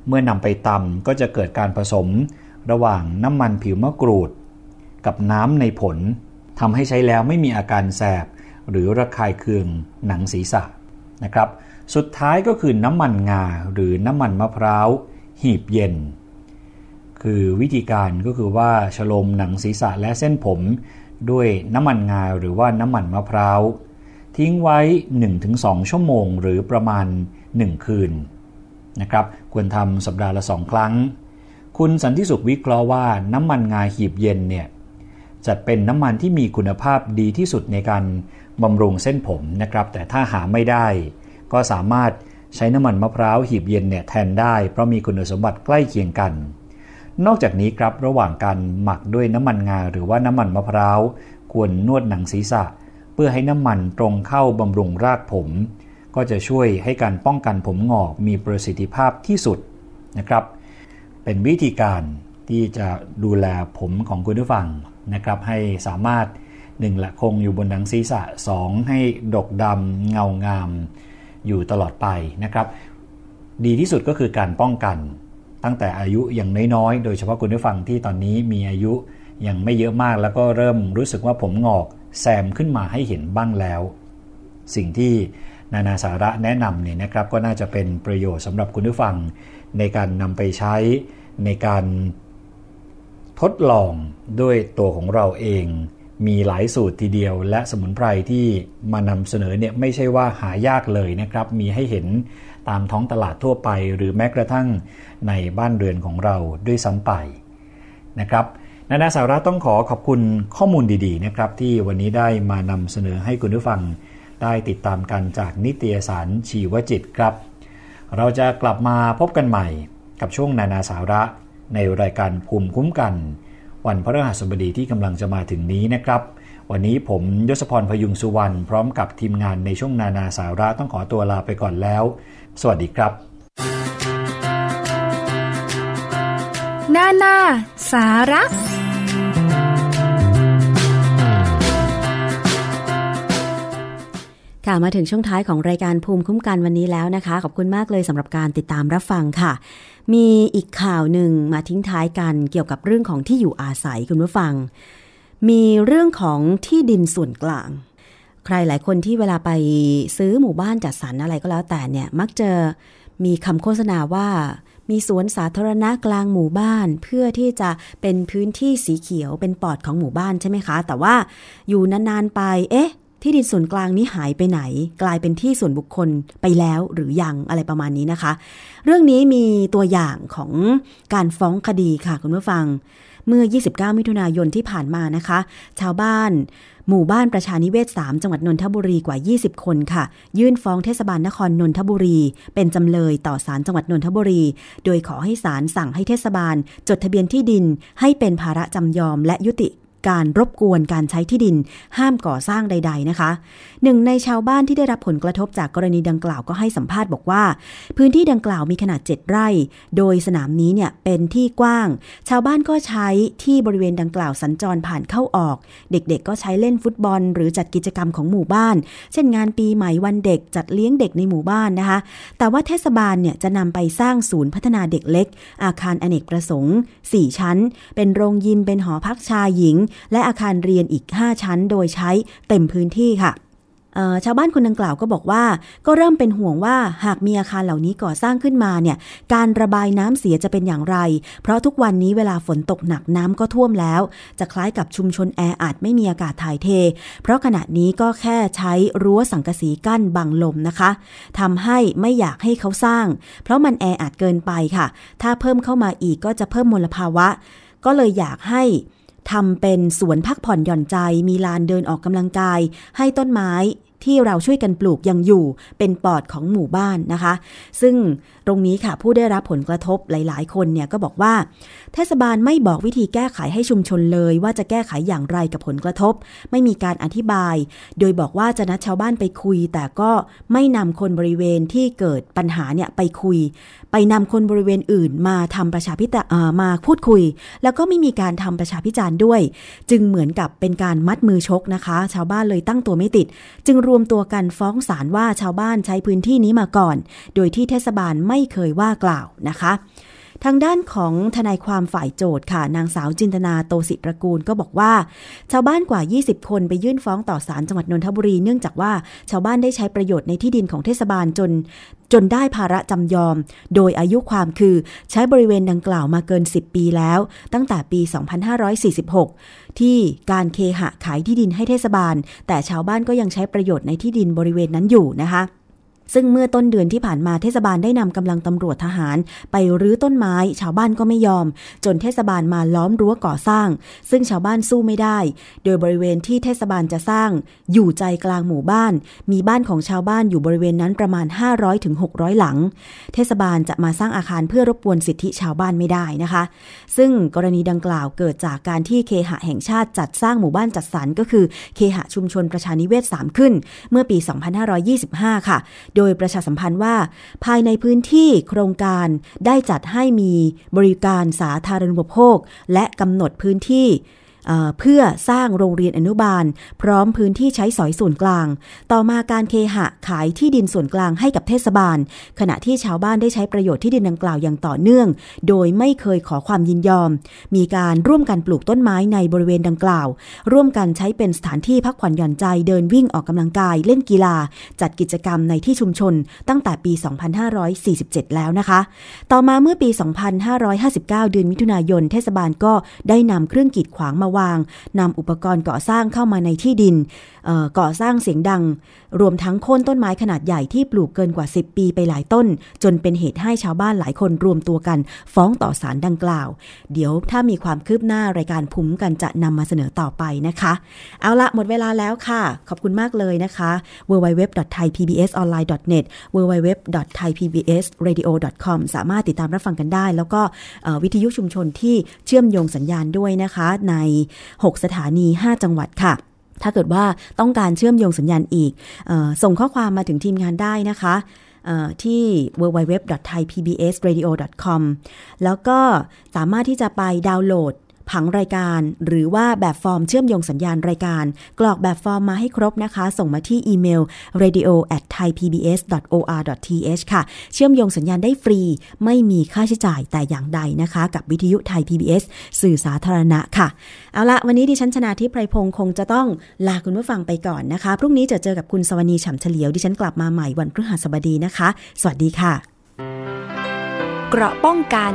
เมื่อนำไปตำก็จะเกิดการผสม ระหว่างน้ำมันผิวมะกรูด กับน้ำในผลทำให้ใช้แล้วไม่มีอาการแสบ หรือระคายเคืองหนังศีรษะนะครับ สุดท้ายก็คือน้ำมันงาหรือน้ำมันมะพร้าว หีบเย็น คือวิธีการก็คือว่าฉลมหนังศีรษะและเส้นผมด้วยน้ำมันงาหรือว่าน้ำมันมะพร้าว ทิ้งไว้ 1-2 ชั่วโมงหรือประมาณ 1 คืน นะครับ ควรทำสัปดาห์ละ2ครั้ง คุณสันติสุขวิเคราะห์ว่าน้ำมันงาหีบเย็นเนี่ยจัดเป็นน้ำมันที่มีคุณภาพดีที่สุดในการบำรุงเส้นผมนะครับ แต่ถ้าหาไม่ได้ ก็สามารถใช้น้ำมันมะพร้าวหีบเย็นเนี่ยแทนได้ เพราะมีคุณสมบัติใกล้เคียงกัน นอกจากนี้ครับระหว่างการหมักด้วยน้ำมันงาหรือว่าน้ำมันมะพร้าวควรนวดหนังศีรษะ เพื่อให้น้ำมันตรงเข้าบำรุงรากผม ก็จะช่วยให้การป้องกันผมงอกมีประสิทธิภาพที่สุดนะครับ เป็นวิธีการที่จะดูแลผมของคุณผู้ฟังนะครับ ให้สามารถ1ละคงอยู่บนหนังศีรษะ 2 ให้ดกดำเงางามอยู่ตลอดไปนะครับ ดีที่สุดก็คือการป้องกัน ตั้งแต่อายุยังน้อยๆ โดยเฉพาะคุณผู้ฟังที่ตอนนี้มีอายุยังไม่เยอะมากแล้วก็เริ่มรู้สึกว่าผมงอกแซมขึ้นมาให้เห็นบ้างแล้ว สิ่งที่ นานาสาระแนะนำเนี่ยนะครับก็น่าจะเป็นประโยชน์สำหรับคุณผู้ฟัง ในการนำไปใช้ในการทดลองด้วยตัวของเราเอง มีหลายสูตรทีเดียว และสมุนไพรที่มานำเสนอเนี่ยไม่ใช่ว่าหายากเลยนะครับ มีให้เห็นตามท้องตลาดทั่วไป หรือแม้กระทั่งในบ้านเรือนของเราด้วยซ้ำไปนะครับนานาสาระต้องขอขอบคุณข้อมูลดีๆนะครับ ที่วันนี้ได้มานำเสนอให้คุณผู้ฟัง ได้ติดตามกันจากนิตยสารชีวจิตครับ เราจะกลับมาพบกันใหม่กับช่วงนานาสาระ ในรายการภูมิคุ้มกัน วันพฤหัสบดีที่กำลังจะมาถึงนี้นะครับ วันนี้ผมยศพรพยุงสุวรรณพร้อมกับทีมงานในช่วงนานาสาระต้องขอตัวลาไปก่อนแล้ว สวัสดีครับ นานาสาระ ค่ะมาถึงช่วงท้ายของรายการภูมิคุ้มกันวันนี้แล้วนะคะ ขอบคุณมากเลยสำหรับการติดตามรับฟังค่ะ มีอีกข่าวหนึ่งมาทิ้งท้ายกันเกี่ยวกับเรื่องของที่อยู่อาศัยคุณผู้ฟัง มีเรื่องของที่ดินส่วนกลาง ใครหลายคนที่เวลาไปซื้อหมู่บ้านจัดสรรอะไรก็แล้วแต่เนี่ยมักจะมีคำโฆษณาว่ามีสวนสาธารณะกลางหมู่บ้าน เพื่อที่จะเป็นพื้นที่สีเขียวเป็นปอดของหมู่บ้านใช่ไหมคะ แต่ว่าอยู่นานๆไปเอ๊ะ ที่ดินส่วนกลางนี้หายไปไหน กลายเป็นที่ส่วนบุคคลไปแล้วหรือยังอะไรประมาณนี้นะคะ เรื่องนี้มีตัวอย่างของการฟ้องคดีค่ะคุณผู้ฟัง เมื่อ 29 มิถุนายนที่ผ่านมานะคะ ชาวบ้าน หมู่บ้านประชานิเวศ 3 จังหวัดนนทบุรีกว่า 20 คนค่ะ ยื่นฟ้องเทศบาลนครนนทบุรี เป็นจำเลยต่อศาลจังหวัดนนทบุรี โดยขอให้ศาลสั่งให้เทศบาล จดทะเบียนที่ดินให้เป็นภาระจำยอมและยุติ การรบกวนการใช้ที่ดิน ห้ามก่อสร้างใด ๆนะคะ หนึ่งในชาวบ้านที่ได้รับผลกระทบจากกรณีดังกล่าวก็ให้สัมภาษณ์บอกว่า พื้นที่ดังกล่าวมีขนาด 7 ไร่ โดยสนามนี้เนี่ยเป็นที่กว้าง ชาวบ้านก็ใช้ที่บริเวณดังกล่าวสัญจรผ่านเข้าออก เด็กๆ ก็ใช้เล่นฟุตบอล หรือจัดกิจกรรมของหมู่บ้าน เช่นงานปีใหม่วันเด็กจัดเลี้ยงเด็กในหมู่บ้านนะคะ แต่ว่าเทศบาลเนี่ยจะนำไปสร้างศูนย์พัฒนาเด็กเล็ก อาคารอเนกประสงค์ 4 ชั้น เป็นโรงยิมเป็นหอพักชายหญิงและอาคารเรียนอีก 5 ชั้น โดยใช้เต็มพื้นที่ค่ะชาวบ้านคนดังกล่าวก็บอกว่า ก็เริ่มเป็นห่วงว่าหากมีอาคารเหล่านี้ก่อสร้างขึ้นมาเนี่ยการระบายน้ำเสียจะเป็นอย่างไร เพราะทุกวันนี้เวลาฝนตกหนักน้ำก็ท่วมแล้ว จะคล้ายกับชุมชนแออัดไม่มีอากาศถ่ายเท เพราะขณะนี้ก็แค่ใช้รั้วสังกะสีกั้นบังลมนะคะทำให้ไม่อยากให้เขาสร้าง เพราะมันแออัดเกินไปค่ะ ถ้าเพิ่มเข้ามาอีกก็จะเพิ่มมลภาวะ ก็เลยอยากให้ ทำเป็นสวนพักผ่อนหย่อนใจ มีลานเดินออกกำลังกาย ให้ต้นไม้ที่เราช่วยกันปลูกยังอยู่เป็นปอดของหมู่บ้านนะคะ ซึ่ง รงนี้ค่ะ ผู้ได้รับผลกระทบหลาย ๆ คนเนี่ยก็บอกว่า เทศบาลไม่บอกวิธีแก้ไขให้ชุมชนเลย ว่าจะแก้ไขอย่างไรกับผลกระทบ ไม่มีการอธิบาย โดยบอกว่าจะนัดชาวบ้านไปคุย แต่ก็ไม่นำคนบริเวณที่เกิดปัญหาเนี่ยไปคุย ไปนำคนบริเวณอื่น มาทำประชาพิจารณามาพูดคุย แล้วก็ไม่มีการทำประชาพิจารณ์ด้วย จึงเหมือนกับเป็นการมัดมือชกนะคะ ชาวบ้านเลยตั้งตัวไม่ติด จึงรวมตัวกันฟ้องศาลว่าชาวบ้านใช้พื้นที่นี้มาก่อน โดยที่เทศบาลไม่ไม่เคยว่ากล่าวนะคะ ทางด้านของทนายความฝ่ายโจทย์ค่ะ นางสาวจินตนาโตสิตระกูลก็บอกว่า ชาวบ้านกว่า 20 คนไปยื่นฟ้องต่อศาลจังหวัดนนทบุรีเนื่องจากว่าชาวบ้านได้ใช้ประโยชน์ในที่ดินของเทศบาลจนจนได้ภาระจำยอม โดยอายุความคือใช้บริเวณดังกล่าวมาเกิน 10 ปีแล้ว ตั้งแต่ปี 2546 ที่การเคหะขายที่ดินให้เทศบาล แต่ชาวบ้านก็ยังใช้ประโยชน์ในที่ดินบริเวณนั้นอยู่นะคะ ซึ่งเมื่อต้นเดือนที่ผ่านมาเทศบาลได้นำกำลังตำรวจทหาร ไปรื้อต้นไม้ ชาวบ้านก็ไม่ยอม จนเทศบาลมาล้อมรั้วก่อสร้าง ซึ่งชาวบ้านสู้ไม่ได้ โดยบริเวณที่เทศบาลจะสร้าง อยู่ใจกลางหมู่บ้าน มีบ้านของชาวบ้านอยู่บริเวณนั้นประมาณ 500-600ถึง600 หลัง เทศบาลจะมาสร้างอาคารเพื่อรบกวนสิทธิชาวบ้านไม่ได้นะคะ ซึ่งกรณีดังกล่าวเกิดจากการที่เคหะแห่งชาติจัดสร้างหมู่บ้านจัดสรรก็คือเคหะชุมชนประชานิเวศ3ขึ้น เมื่อปี 2525 ค่ะ โดยประชาสัมพันธ์ว่า ภายในพื้นที่โครงการได้จัดให้มีบริการสาธารณูปโภค และกำหนดพื้นที่ เพื่อสร้างโรงเรียนอนุบาล พร้อมพื้นที่ใช้สอยส่วนกลาง ต่อมาการเคหะขายที่ดินส่วนกลางให้กับเทศบาล ขณะที่ชาวบ้านได้ใช้ประโยชน์ที่ดินดังกล่าวอย่างต่อเนื่อง โดยไม่เคยขอความยินยอม มีการร่วมกันปลูกต้นไม้ในบริเวณดังกล่าว ร่วมกันใช้เป็นสถานที่พักผ่อนหย่อนใจเดินวิ่งออกกำลังกายเล่นกีฬา จัดกิจกรรมในที่ชุมชน ตั้งแต่ปี 2547 แล้วนะคะ ต่อมาเมื่อปี 2559 เดือนมิถุนายนเทศบาลก็ได้นำเครื่องกีดขวางมาวางนำอุปกรณ์ก่อสร้างเข้ามาในที่ดินก่อสร้างเสียงดัง รวมทั้งโค่นต้นไม้ขนาดใหญ่ที่ปลูกเกินกว่า 10 ปีไปหลายต้น จนเป็นเหตุให้ชาวบ้านหลายคนรวมตัวกัน ฟ้องต่อศาลดังกล่าว เดี๋ยวถ้ามีความคืบหน้ารายการภูมิกันจะนำมาเสนอต่อไปนะคะ เอาละหมดเวลาแล้วค่ะ ขอบคุณมากเลยนะคะ www.thaipbsonline.net www.thaipbsradio.com สามารถติดตามรับฟังกันได้ แล้วก็วิทยุชุมชนที่เชื่อมโยงสัญญาณด้วยนะคะ ใน 6 สถานี 5 จังหวัดค่ะ ถ้าเกิดว่าต้องการเชื่อมโยงสัญญาณอีกออส่งข้อความมาถึงทีมงานได้นะคะที่ www.thaipbsradio.com แล้วก็สามารถที่จะไปดาวน์โหลด ผังรายการ หรือว่าแบบฟอร์มเชื่อมโยงสัญญาณรายการ กรอกแบบฟอร์มมาให้ครบนะคะ ส่งมาที่อีเมล radio at thaipbs.or.th ค่ะ เชื่อมโยงสัญญาณได้ฟรี ไม่มีค่าใช้จ่ายแต่อย่างใดนะคะ กับวิทยุไทย PBS สื่อสาธารณะค่ะ เอาละวันนี้ดิฉันชนาทิพไพรพงศ์คงจะต้องลาคุณผู้ฟังไปก่อนนะคะ พรุ่งนี้จะเจอกับคุณสวนีฉ่ำเฉลียว ดิฉันกลับมาใหม่วันพฤหัสบดีนะคะ สวัสดีค่ะ เกราะป้องกัน